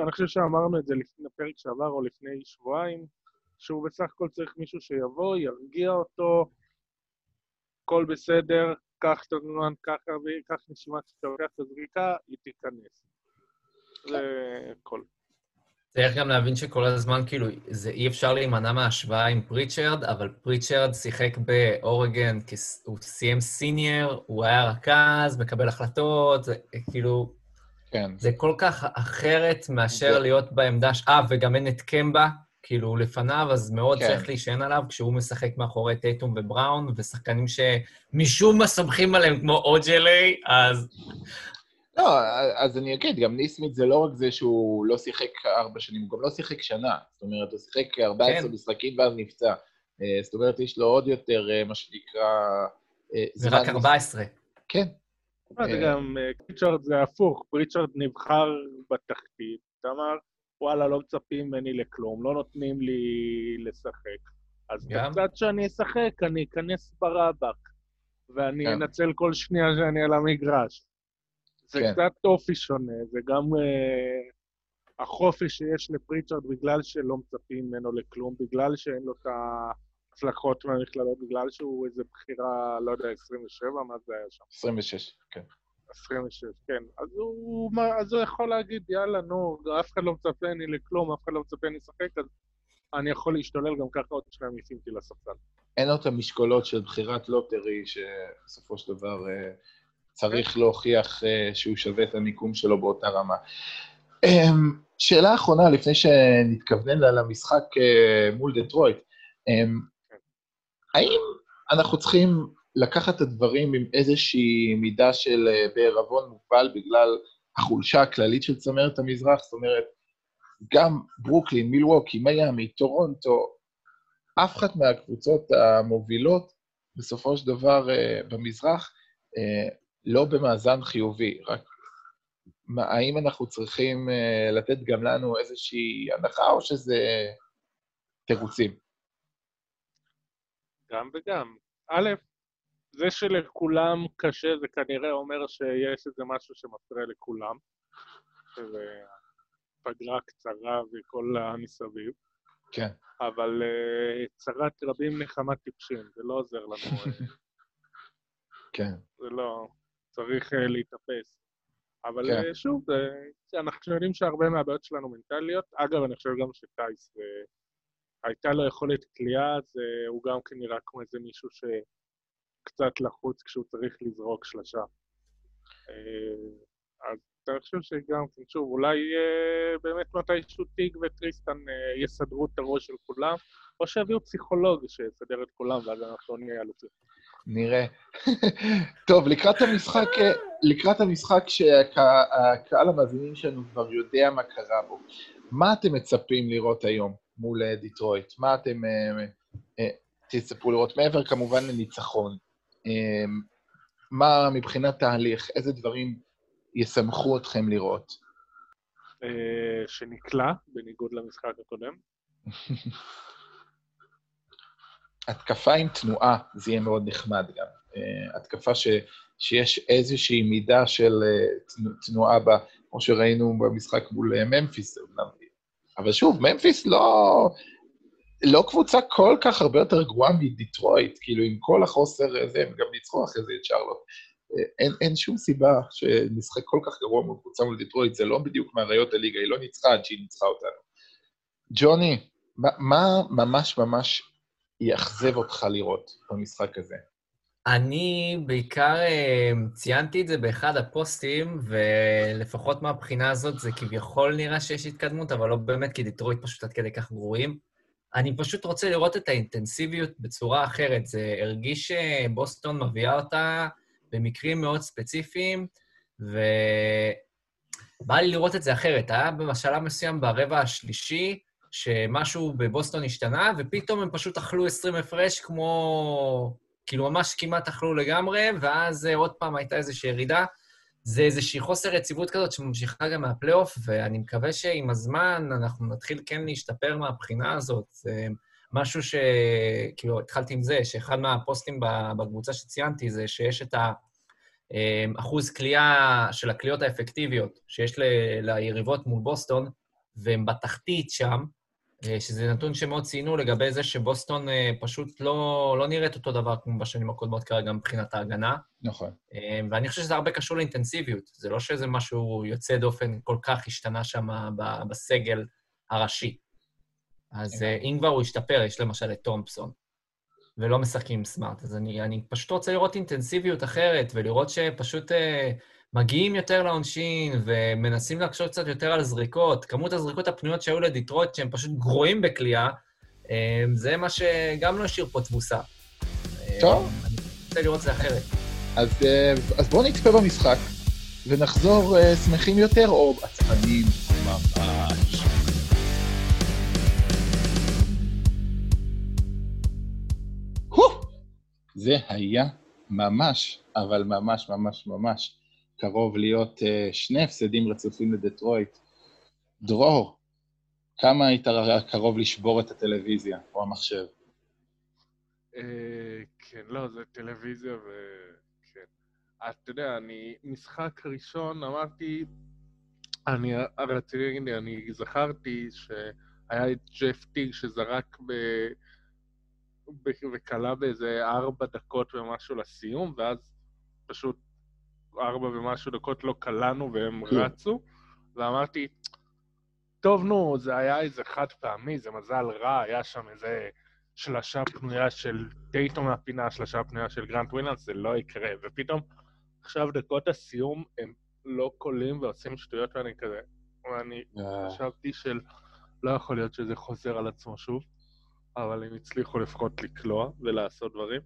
אני חושב שאמרנו את זה לפני הפרק שעבר או לפני שבועיים, שהוא בסך הכל צריך מישהו שיבוא, ירגיע אותו, הכל בסדר, קח את הזמן ככה וקח נשימה כשאתה לוקח את הזריקה, היא תיכנס. זה הכל. צריך גם להבין שכל הזמן, כאילו, זה אי אפשר להימנע מההשוואה עם פריצ'רד, אבל פריצ'רד שיחק באורגן, הוא סיים סיניור, הוא היה רכז, מקבל החלטות, זה כאילו, כן. זה כל כך אחרת מאשר זה- להיות בעמדה ש... אה, וגם אין את קמבה, כאילו, לפניו, אז מאוד כן. צריך להישען עליו כשהוא משחק מאחורי טייטום ובראון, ושחקנים שמשום מה סומכים עליהם כמו אוג'לי, אז לא, אז אני אגיד, גם ניסמית זה לא רק זה שהוא לא שיחק ארבע שנים, הוא גם לא שיחק שנה. זאת אומרת, הוא שיחק 14 כן. משחקים ואז נפצע. אה, זאת אומרת, יש לו עוד יותר, אה, מה שנקרא... אה, זה רק 14. כן, זה. גם, פריצ'רד זה הפוך, פריצ'רד נבחר בתחתית, אמר, וואלה, לא מצפים ממני לכלום, לא נותנים לי לשחק. אז? קצת שאני אשחק, אני אכנס ברבק, ואני. אנצל כל שנייה שאני על המגרש. זה כן. קצת אופי שונה, זה גם... אה, החופש שיש לפריצ'רד בגלל שלא מצפים ממנו לכלום, בגלל שאין לו את ההצלחות מהמכללות, בגלל שהוא איזה בחירה, לא יודע, 27, מה זה היה שם? 26, כן. 26, כן. אז הוא, אז הוא יכול להגיד, יאללה, נו, אף אחד לא מצפה ממני לכלום, אף אחד לא מצפה ממני לשחק, אז אני יכול להשתולל גם ככה עוד שנייה ישים אותי לספסל. אין לו את המשקולות של בחירת lottery, שבסופו של דבר אה, צריך להוכיח אה, שהוא שווה את המיקום שלו באותה רמה. אמ, שאלה אחרונה, לפני שנתכונן למשחק אה, מול דטרויט, אמ, האם אנחנו צריכים לקחת את הדברים עם איזושהי מידה של בערבון מוגבל בגלל החולשה הכללית של צמרת המזרח? זאת אומרת, גם ברוקלין, מילווקי, מיאמי, טורונטו, אף אחת מהקבוצות המובילות, בסופו של דבר uh, במזרח, uh, לא במאזן חיובי, רק מה, האם אנחנו צריכים uh, לתת גם לנו איזושהי הנחה, או שזה תירוצים? גם וגם. א', זה שלכולם קשה, זה כנראה אומר שיש איזה משהו שמפריע לכולם, שזה פגרה קצרה וכל המסביב. כן. אבל uh, צרת רבים נחמת טיפשים, זה לא עוזר לנו. Uh, (laughs) כן. זה לא... צריך uh, להתאפס. אבל כן. uh, שוב, uh, אנחנו יודעים שהרבה מהבעיות שלנו מנטליות. אגב, אני חושב גם שטייס, uh, הייתה לו יכולת כליאה, uh, הוא גם כן נראה כמו איזה מישהו שקצת לחוץ כשהוא צריך לזרוק שלושה. Uh, אז אני חושב שגם, שוב, אולי אה, באמת מתישהו טיג וטריסטן אה, יסדרו את הראש של כולם, או שיביאו פסיכולוג שיסדר את כולם, ואז אנחנו נהיה אלופים. נראה. (laughs) טוב, לקראת המשחק, אה, לקראת המשחק שהקהל המאזינים שלנו כבר יודע מה קרה בו, מה אתם מצפים לראות היום מול אה, דיטרויט? מה אתם אה, אה, תצפו לראות מעבר כמובן לניצחון? אה, מה מבחינת תהליך, איזה דברים ישמחו אתכם לראות? אה, שנקלע, בניגוד למשחק הקודם. (laughs) התקפה עם תנועה, זה יהיה מאוד נחמד גם. Uh, התקפה ש, שיש איזושהי מידה של uh, תנועה בה, כמו שראינו במשחק מול uh, ממפיס. אבל שוב, ממפיס לא, לא קבוצה כל כך הרבה יותר גרועה מדטרויט, כאילו עם כל החוסר הזה, הם גם ניצחו אחרי זה את שרלוט. אין, אין שום סיבה שנשחק כל כך גרוע מול קבוצה מול דיטרויט, זה לא בדיוק מאריות הליגה, היא לא ניצחה עד שהיא ניצחה אותנו. ג'וני, מה, מה ממש ממש יאכזב אותך לראות במשחק הזה? אני בעיקר אה, ציינתי את זה באחד הפוסטים, ולפחות מהבחינה הזאת זה כביכול נראה שיש התקדמות, אבל לא באמת, כי דיטרויט פשוט עד כדי כך גרועים. אני פשוט רוצה לראות את האינטנסיביות בצורה אחרת. זה הרגיש שבוסטון מביאה אותה במקרים מאוד ספציפיים, ובא לי לראות את זה אחרת. היה בשלב מסוים ברבע השלישי, שמשהו בבוסטון השתנה, ופתאום הם פשוט אכלו 20 הפרש כמו... כאילו, ממש כמעט אכלו לגמרי, ואז עוד פעם הייתה איזושהי ירידה. זה איזושהי חוסר יציבות כזאת שממשיכה גם מהפלייאוף, ואני מקווה שעם הזמן אנחנו נתחיל כן להשתפר מהבחינה הזאת. זה משהו ש... כאילו, התחלתי עם זה, שאחד מהפוסטים בקבוצה שציינתי זה שיש את האחוז קליעה של הקליעות האפקטיביות שיש ל... ליריבות מול בוסטון, והם בתחתית שם, אה, שזה נתון שמאוד ציינו לגבי זה שבוסטון אה, פשוט לא, לא נראית אותו דבר כמו בשנים הקודמות כרגע מבחינת ההגנה. נכון. אה, ואני חושב שזה הרבה קשור לאינטנסיביות. זה לא שזה משהו יוצא דופן כל כך השתנה שם בסגל הראשי. אז אם כבר הוא ישתפר, יש למשל את תומפסון, ולא משחקים סמארט. אז אני, אני פשוט רוצה לראות אינטנסיביות אחרת, ולראות שפשוט אה, מגיעים יותר לעונשין, ומנסים לחשוב קצת יותר על זריקות. כמות הזריקות הפנויות שהיו לדיטרויט, שהם פשוט גרועים בכלייה, אה, זה מה שגם לא השאיר פה תבוסה. טוב. אה, אני רוצה לראות את זה אחרת. אז, אה, אז בואו נצפה במשחק, ונחזור אה, שמחים יותר, או עצבנים ממש. זה היה ממש, אבל ממש ממש ממש קרוב להיות uh, שני הפסדים רצופים לדטרויט. דרור, כמה היית קרוב לשבור את הטלוויזיה או המחשב? אה, כן, לא, זה טלוויזיה ו... כן. אתה יודע, אני, משחק ראשון, אמרתי, אני רציתי להגיד, אני זכרתי שהיה את ג'ף טיג שזרק. ב- וכלה באיזה ארבע דקות ומשהו לסיום, ואז פשוט ארבע ומשהו דקות לא קלענו והם כן. רצו, ואמרתי, טוב, נו, זה היה איזה חד פעמי, זה מזל רע, היה שם איזה שלשה פנויה של דייטו מהפינה, שלשה פנויה של גרנט ווילנס, זה לא יקרה. ופתאום, עכשיו דקות הסיום, הם לא קולים ועושים שטויות, ואני כזה... ואני אה, חשבתי של... לא יכול להיות שזה חוזר על עצמו שוב, אבל הם הצליחו לפחות לקלוע ולעשות דברים.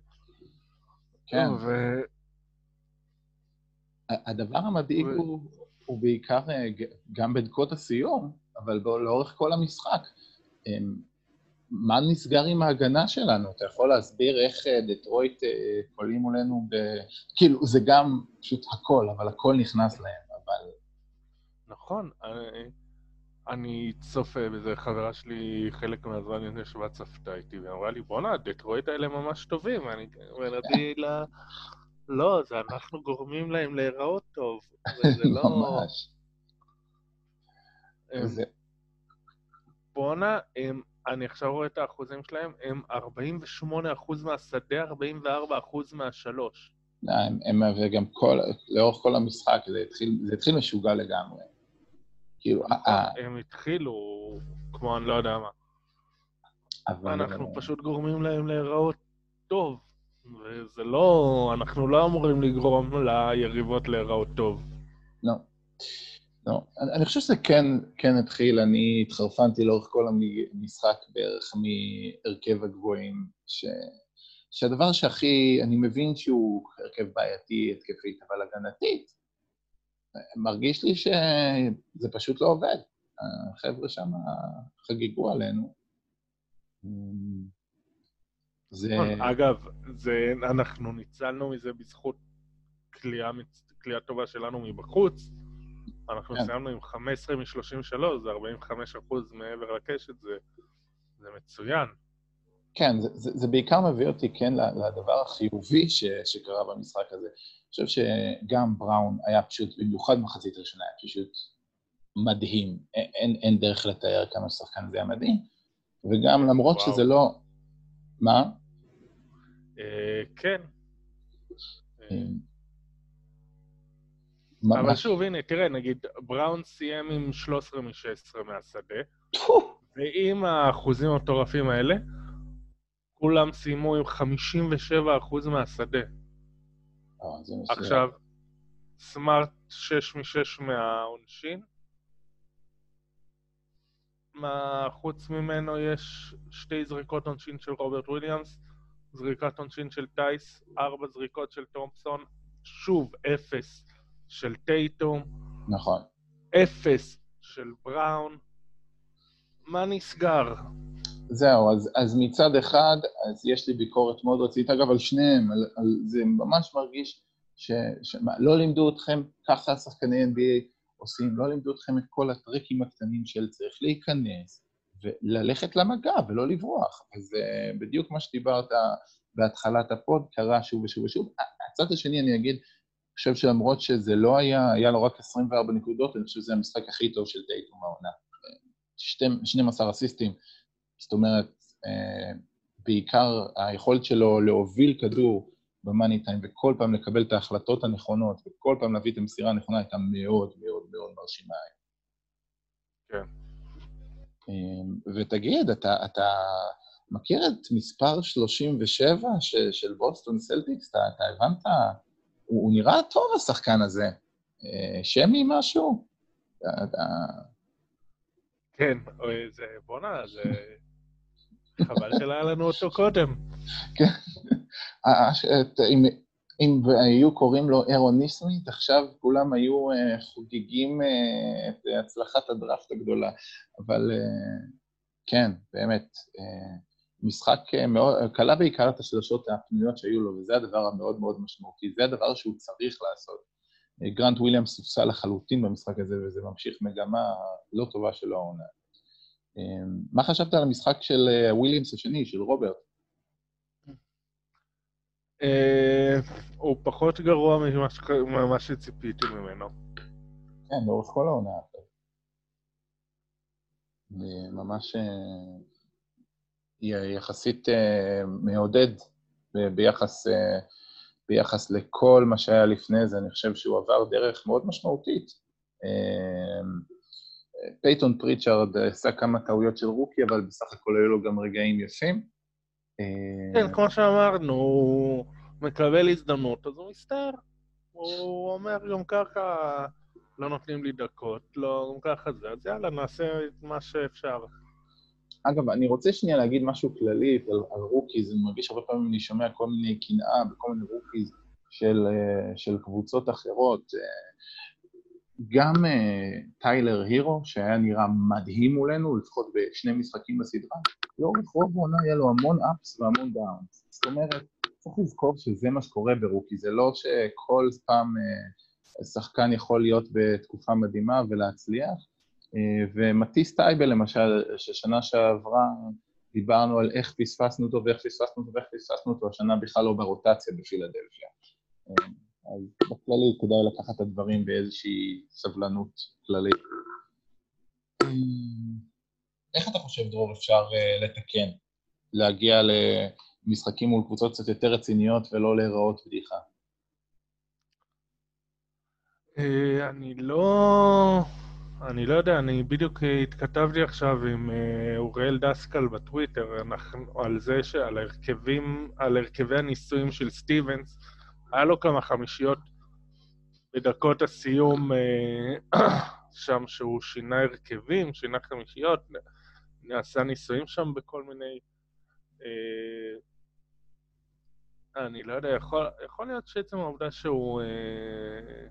כן. ו... הדבר המדאיג הוא, הוא בעיקר אה, גם בדקות הסיום, אבל לאורך כל המשחק. אמ, מה נסגר עם ההגנה שלנו? אתה יכול להסביר איך אה, דטרויט אה, קולים מולנו ב... כאילו, זה גם פשוט הכל, אבל הכל נכנס להם, אבל... נכון, אני, אני צופה בזה, חברה שלי חלק מהזמן ישבה צפתה איתי, ואמרה לי, בואנה, הדטרויט האלה ממש טובים, ואני אמרתי (laughs) לה, לא, זה אנחנו גורמים להם להיראות טוב, וזה (laughs) לא... ממש. הם- זה, בואנה, הם, אני עכשיו רואה את האחוזים שלהם, הם 48% מהשדה, 44% מהשלוש. אה, הם, הם, וגם כל, לאורך כל המשחק זה התחיל, זה התחיל משוגע לגמרי. כאילו, ה- ה- הם התחילו כמו אני לא יודע מה. אבל... אנחנו פשוט גורמים להם להיראות טוב, וזה לא... אנחנו לא אמורים לגרום ליריבות להיראות טוב. לא. לא. אני, אני חושב שזה כן, כן התחיל, אני התחרפנתי לאורך כל המשחק בערך מהרכב הגבוהים, ש, שהדבר שהכי, אני מבין שהוא הרכב בעייתי התקפית, אבל הגנתית, מרגיש לי שזה פשוט לא עובד. החבר'ה שם חגגו עלינו. זה... נכון, אגב, זה, אנחנו ניצלנו מזה בזכות כליאה כליאה טובה שלנו מבחוץ. אנחנו כן. סיימנו עם 15 מ-33, זה 45 אחוז מעבר לקשת, זה, זה מצוין. כן, זה, זה, זה בעיקר מביא אותי, כן, לדבר החיובי ש, שקרה במשחק הזה. אני חושב שגם בראון היה פשוט, במיוחד מחצית ראשונה, היה פשוט מדהים. אין, אין דרך לתאר כמה שחקן זה היה מדהים. וגם למרות וואו. שזה לא... מה? אה, כן. אה, מה- אבל שוב, הנה, תראה, נגיד, בראון סיים עם 13 מ-16 מהשדה, ועם האחוזים המטורפים האלה, כולם סיימו עם 57% מהשדה. אה. עכשיו, סמארט 6 מ-6 מהעונשין. מה, חוץ ממנו יש שתי זריקות עונשין של רוברט וויליאמס, זריקת עונשין של טייס, ארבע זריקות של תומפסון, שוב, אפס של טייטום, נכון. אפס של בראון. מה נסגר? זהו, אז, אז מצד אחד, אז יש לי ביקורת מאוד רצינית, אגב, על שניהם, על, על, זה ממש מרגיש ש... שמה, לא לימדו אתכם, ככה שחקני NBA עושים, לא לימדו אתכם את כל הטריקים הקטנים של צריך להיכנס וללכת למגע ולא לברוח. וזה בדיוק מה שדיברת בהתחלת הפוד, קרה שוב ושוב ושוב. הצד השני, אני אגיד, אני חושב שלמרות שזה לא היה, היה לו רק 24 נקודות, אני חושב שזה המשחק הכי טוב של דייטום העונה. שתי- 12 אסיסטים, זאת אומרת, אה, בעיקר היכולת שלו להוביל כדור במאני טיים וכל פעם לקבל את ההחלטות הנכונות וכל פעם להביא את המסירה הנכונה הייתה מאוד מאוד מאוד מרשימה. כן. אה, ותגיד, אתה, אתה מכיר את מספר 37 של, של בוסטון סלטיקס? אתה, אתה הבנת? הוא, הוא נראה טוב, השחקן הזה. אה, שמי משהו? אתה, כן, זה, בואנה, זה... חבל שלא היה לנו אותו קודם. ש- את- אם, היו קוראים לו אירון ניסמית, עכשיו כולם היו אה, חוגגים אה, את הצלחת הדראפט הגדולה. אבל אה, כן, באמת, משחק מאוד, קלה בעיקר את השלשות הפנויות שהיו לו, וזה הדבר המאוד מאוד משמעותי. זה הדבר שהוא צריך לעשות. גרנט וויליאמס סופסל לחלוטין במשחק הזה, וזה ממשיך מגמה לא טובה שלו העונה. מה חשבת על המשחק של וויליאמס השני, של רוברט? אה, הוא פחות גרוע ממה שציפיתי ממנו. כן, לאורך כל העונה. ממש יחסית מעודד ביחס, ביחס לכל מה שהיה לפני זה. אני חושב שהוא עבר דרך מאוד משמעותית. פייתון פריצ'ארד עשה כמה טעויות של rookie, אבל בסך הכל היו לו גם רגעים יפים. כן, כמו שאמרנו, הוא מקבל הזדמנות, אז הוא מסתער. הוא אומר, גם ככה לא נותנים לי דקות, לא, גם ככה זה, אז יאללה, נעשה את מה שאפשר. אגב, אני רוצה שנייה להגיד משהו כללי על, על רוקיז, אני מרגיש הרבה פעמים אני שומע כל מיני קנאה בכל מיני רוקיז של, אה, של קבוצות אחרות. גם אה, טיילר הירו, שהיה נראה מדהים מולנו, לפחות בשני משחקים בסדרה, לאורך רוב העונה היה לו המון ups והמון downs. זאת אומרת, צריך לזכור שזה מה שקורה ב rookie, זה לא שכל פעם אה, שחקן יכול להיות בתקופה מדהימה ולהצליח. אה, ומטיס טייבל, למשל, ששנה שעברה דיברנו על איך פספסנו אותו ואיך פספסנו אותו ואיך פספסנו אותו, השנה בכלל לא ברוטציה בפילדלפיה. אז בכללי כדאי לקחת את הדברים באיזושהי סבלנות כללית. איך אתה חושב, דרור, אפשר uh, לתקן? להגיע למשחקים מול קבוצות קצת יותר רציניות ולא להיראות בדיחה? Uh, אני לא... אני לא יודע, אני בדיוק התכתבתי עכשיו עם uh, אוראל דסקל בטוויטר, אנחנו, על זה שעל הרכבים, על הרכבי הניסויים של סטיבנס, היה לו כמה חמישיות בדקות הסיום (clears throat) שם שהוא שינה הרכבים, שינה חמישיות, נעשה ניסויים שם בכל מיני... אה, אני לא יודע, יכול, יכול להיות שעצם העובדה שהוא אה,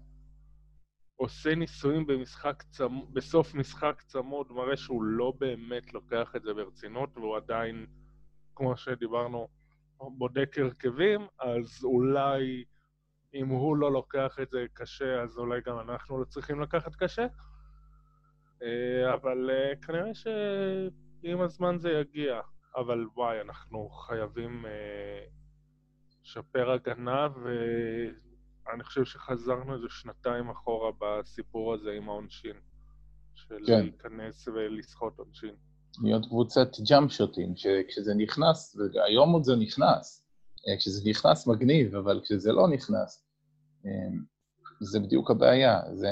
עושה ניסויים במשחק צמ... בסוף משחק צמוד מראה שהוא לא באמת לוקח את זה ברצינות, והוא עדיין, כמו שדיברנו, בודק הרכבים, אז אולי אם הוא לא לוקח את זה קשה, אז אולי גם אנחנו לא צריכים לקחת קשה. אה, אבל אה, כנראה שעם הזמן זה יגיע. אבל וואי, אנחנו חייבים אה, לשפר הגנה, ואני חושב שחזרנו איזה שנתיים אחורה בסיפור הזה עם העונשין. של כן. להיכנס ולסחוט עונשין. להיות קבוצת jump שוטים, שכשזה נכנס, והיום עוד זה נכנס, כשזה נכנס מגניב, אבל כשזה לא נכנס, זה בדיוק הבעיה. זה...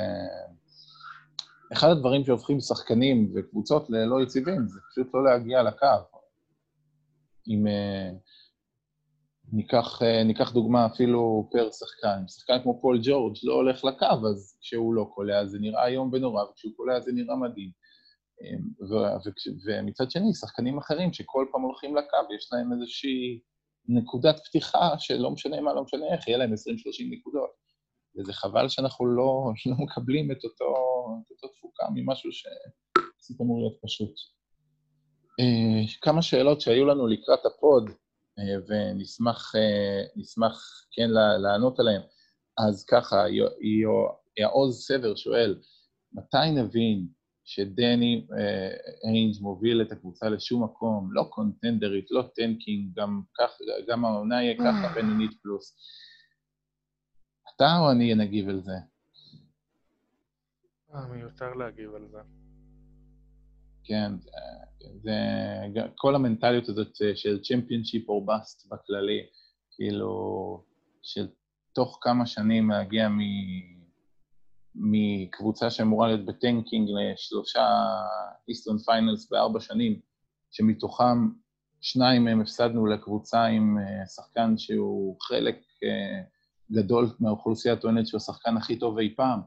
אחד הדברים שהופכים שחקנים וקבוצות ללא יציבים, זה פשוט לא להגיע לקו. אם uh, ניקח, uh, ניקח דוגמה אפילו per שחקן, שחקן כמו פול ג'ורג' לא הולך לקו, אז כשהוא לא קולע זה נראה איום ונורא, וכשהוא קולע זה נראה מדהים. ומצד שני, שחקנים אחרים שכל פעם הולכים לקו, יש להם איזושהי נקודת פתיחה שלא משנה מה, לא משנה איך, יהיה להם 20-30 נקודות. וזה חבל שאנחנו לא, (laughs) לא מקבלים את אותו, את אותו תפוקה ממשהו שפשוט אמור להיות פשוט. Uh, כמה שאלות שהיו לנו לקראת הפוד, uh, ונשמח uh, כן לענות עליהן. אז ככה, יעוז סבר שואל, מתי נבין שדני היינג' מוביל את הקבוצה לשום מקום, לא contender-ית, לא tanking, גם, כך, גם העונה יהיה ככה בינונית פלוס. אתה או אני נגיב על זה? אה, מיותר להגיב על זה. כן, זה כל המנטליות הזאת של championship or bust בכללי, כאילו, של תוך כמה שנים להגיע מ... מקבוצה שאמורה להיות ב tanking לשלושה Eastern finals בארבע שנים, שמתוכם שניים מהם הפסדנו לקבוצה עם אה, שחקן שהוא חלק אה, גדול מהאוכלוסייה טוענת שהוא השחקן הכי טוב אי פעם.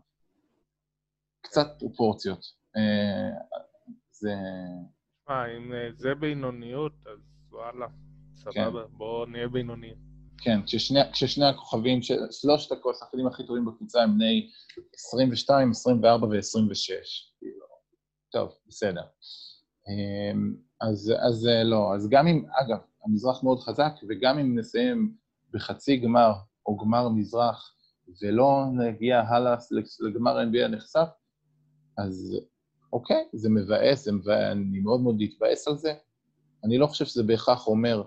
קצת פרופורציות. אה, זה... מה, אם אה, זה בינוניות, אז וואלה, סבבה, כן. בואו נהיה בינוניים. כן, כששני, כששני הכוכבים, שלושת השחקנים הכי טובים בקבוצה הם בני 22, 24 ו-26. כאילו, טוב, בסדר. אמ, אז, אז אה, לא, אז גם אם, אגב, המזרח מאוד חזק, וגם אם נסיים בחצי גמר או גמר מזרח, ולא נגיע הלאה לגמר NBA הנחשף, אז אוקיי, זה מבאס, ואני מאוד מאוד מתבאס על זה. אני לא חושב שזה בהכרח אומר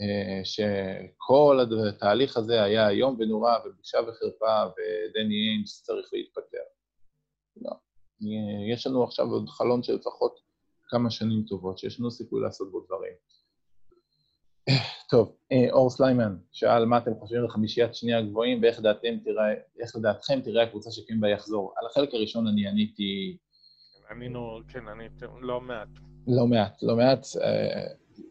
אה, שכל התהליך הזה היה איום ונורא ובושה וחרפה ודני איינס צריך להתפטר. לא. יש לנו עכשיו עוד חלון של לפחות כמה שנים טובות, שיש לנו סיכוי לעשות בו דברים. (clears throat) טוב, אה, אור סליימן שאל מה אתם חושבים על חמישיית שני הגבוהים ואיך דעתם תראה, איך לדעתכם תראה הקבוצה שקימבה יחזור. על החלק הראשון אני עניתי... ענינו, כן, עניתי לא מעט. לא מעט, לא מעט. Uh,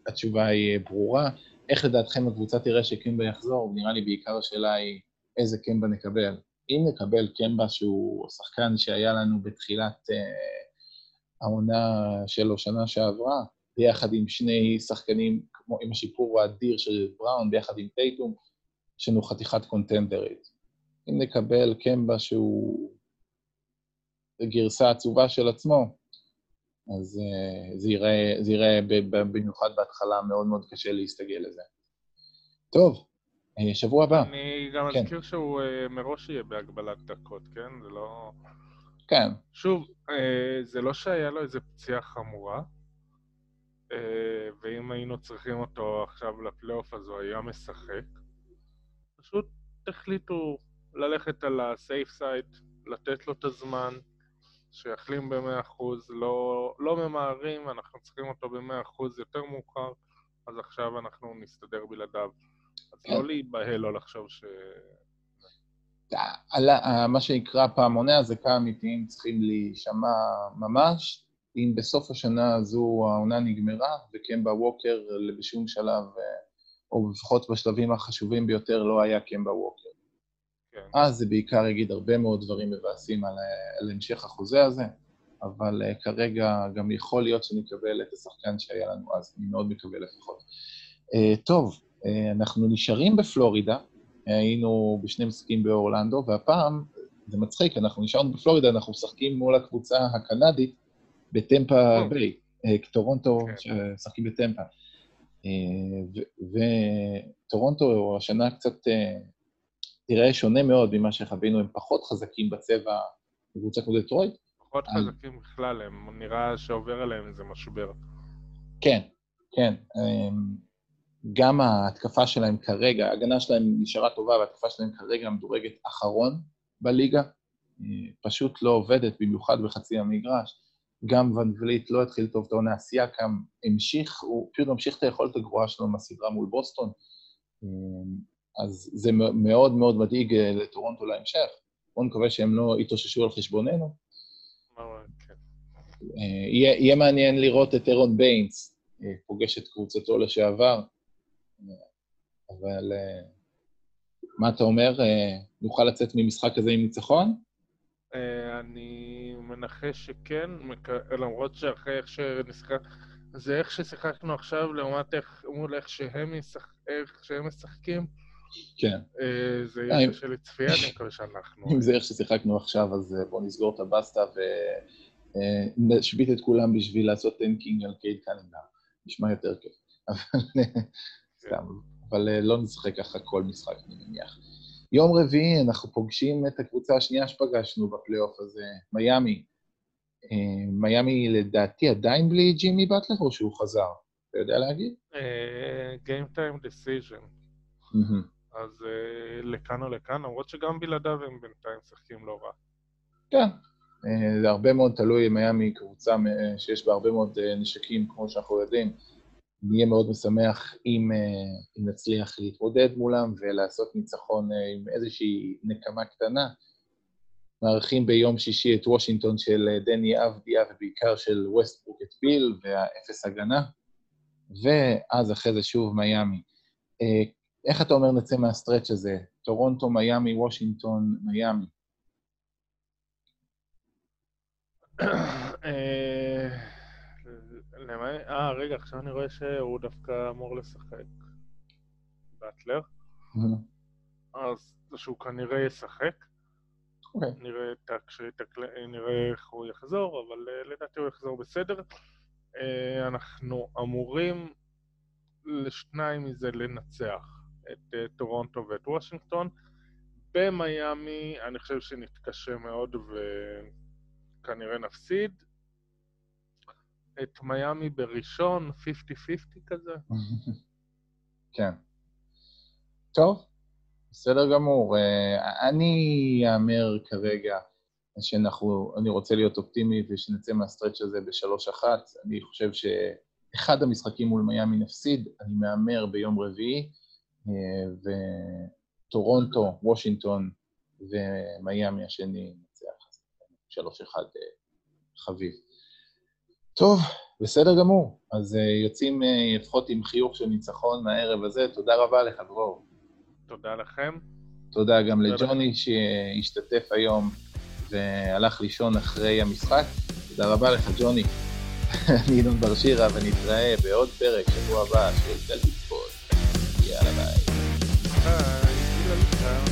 התשובה היא ברורה. איך לדעתכם הקבוצה תראה שקימבה יחזור? נראה לי בעיקר השאלה היא איזה קמבה נקבל. אם נקבל קמבה שהוא שחקן שהיה לנו בתחילת uh, העונה שלו שנה שעברה, ביחד עם שני שחקנים, כמו עם השיפור האדיר של בראון, ביחד עם טייטום, יש לנו חתיכת קונטנדרית. אם נקבל קמבה שהוא גרסה עצובה של עצמו, אז uh, זה ייראה, זה ייראה במיוחד בהתחלה מאוד מאוד קשה להסתגל לזה. טוב, uh, שבוע הבא. אני גם כן. אזכיר שהוא uh, מראש יהיה בהגבלת דקות, כן? זה לא... כן. שוב, uh, זה לא שהיה לו איזה פציעה חמורה, אה, ואם היינו צריכים אותו עכשיו לפלייאוף אז הוא היה משחק. פשוט החליטו ללכת על הסייף סייד, לתת לו את הזמן, שיחלים ב-100%, לא, לא ממהרים, אנחנו צריכים אותו ב-100% יותר מאוחר, אז עכשיו אנחנו נסתדר בלעדיו. אז לא. להיבהל, לא לחשוב ש... מה שנקרא פעמוני הזקה אמיתיים צריכים להישמע ממש, אם בסוף השנה הזו העונה נגמרה, וקמבה ווקר בשום שלב, אה, או לפחות בשלבים החשובים ביותר, לא היה קמבה ווקר. כן. אז זה בעיקר יגיד הרבה מאוד דברים מבאסים על, אה, על המשך החוזה הזה, אבל uh, כרגע גם יכול להיות שנקבל את השחקן שהיה לנו אז, אני מאוד מקווה לפחות. Uh, טוב, uh, אנחנו נשארים בפלורידה, היינו בשני משחקים באורלנדו, והפעם, זה מצחיק, אנחנו נשארנו בפלורידה, אנחנו משחקים מול הקבוצה הקנדית, בטמפה. ביי, אה, טורונטו כן. שמשחקים בטמפה. אה, וטורונטו השנה קצת אה, נראה שונה מאוד ממה שחווינו, הם פחות חזקים בצבע בקבוצה כמו דטרויט. פחות חזקים בכלל, הם נראה שעובר עליהם איזה משבר. כן, כן. גם ההתקפה שלהם כרגע, ההגנה שלהם נשארה טובה, וההתקפה שלהם כרגע מדורגת אחרון בליגה. פשוט לא עובדת, במיוחד בחצי המגרש. גם ון וליט לא התחיל טוב את העונה, סייקם המשיך, הוא פשוט ממשיך את היכולת הגבוהה שלו מהסדרה מול בוסטון, אמ, אז זה מאוד מאוד מדאיג אה, לטורונטו להמשך. בואו נקווה שהם לא יתאוששו על חשבוננו. כן. אה, יהיה, יהיה מעניין לראות את אירון ביינס אה, פוגש את קבוצתו לשעבר, אבל מה אתה אומר? נוכל לצאת ממשחק הזה עם ניצחון? אני מנחש שכן, למרות שאחרי איך שנשחק... זה איך ששיחקנו עכשיו לעומת איך, מול איך שהם, ישח... איך שהם משחקים. כן. אה, זה יהיה קשה לצפייה, אני מקווה שאנחנו... אם זה איך ששיחקנו עכשיו, אז אה, בואו נסגור את הבסטה ונשבית אה, את כולם בשביל לעשות tanking על קייד קנינגהם. נשמע יותר כיף. אבל סתם, אבל לא נשחק ככה כל משחק, אני מניח. יום רביעי אנחנו פוגשים את הקבוצה השנייה שפגשנו בפלייאוף הזה, מיאמי. אה, מיאמי לדעתי עדיין בלי ג'ימי באטלר או שהוא חזר? אתה יודע להגיד? Game Time Decision. אז uh, לכאן או לכאן, למרות שגם בלעדיו הם בינתיים משחקים לא רע. כן, זה הרבה מאוד תלוי, מיאמי קבוצה שיש בה הרבה מאוד נשקים, כמו שאנחנו יודעים. נהיה מאוד משמח אם, אה, אם נצליח להתמודד מולם ולעשות ניצחון אה, עם איזושהי נקמה קטנה. מארחים ביום שישי את וושינגטון של אה, דני אבדיה ובעיקר של ווסטברוק את ביל והאפס הגנה, ואז אחרי זה שוב מיאמי. איך אתה אומר נצא מהסטרץ' הזה? טורונטו, מיאמי, וושינגטון, מיאמי. אה, רגע, עכשיו אני רואה שהוא דווקא אמור לשחק. באטלר. אז שהוא כנראה ישחק. אוקיי. נראה איך הוא יחזור, אבל אה, לדעתי הוא יחזור בסדר. אה, אנחנו אמורים לשניים מזה לנצח, את אה, טורונטו ואת וושינגטון. במיאמי אני חושב שנתקשה מאוד וכנראה נפסיד. את מיאמי בראשון, 50-50 כזה. (laughs) כן. טוב, בסדר גמור. אה, אני אאמר כרגע שאנחנו, אני רוצה להיות אופטימי ושנצא מהסטרץ' הזה בשלוש אחת. אני חושב שאחד המשחקים מול מיאמי נפסיד, אני מהמר ביום רביעי, אה, וטורונטו, וושינגטון ומיאמי השני נצח. שלוש אחד אה, חביב. טוב, בסדר גמור. אז יוצאים לפחות עם חיוך של ניצחון מהערב הזה. תודה רבה לך, דרור. תודה לכם. תודה גם תודה לג'וני לכם. שהשתתף היום והלך לישון אחרי המשחק. תודה רבה לך, ג'וני. (laughs) אני ינון בר שירה, ונתראה בעוד פרק שבוע הבא של גלית ספורט. יאללה ביי. ביי,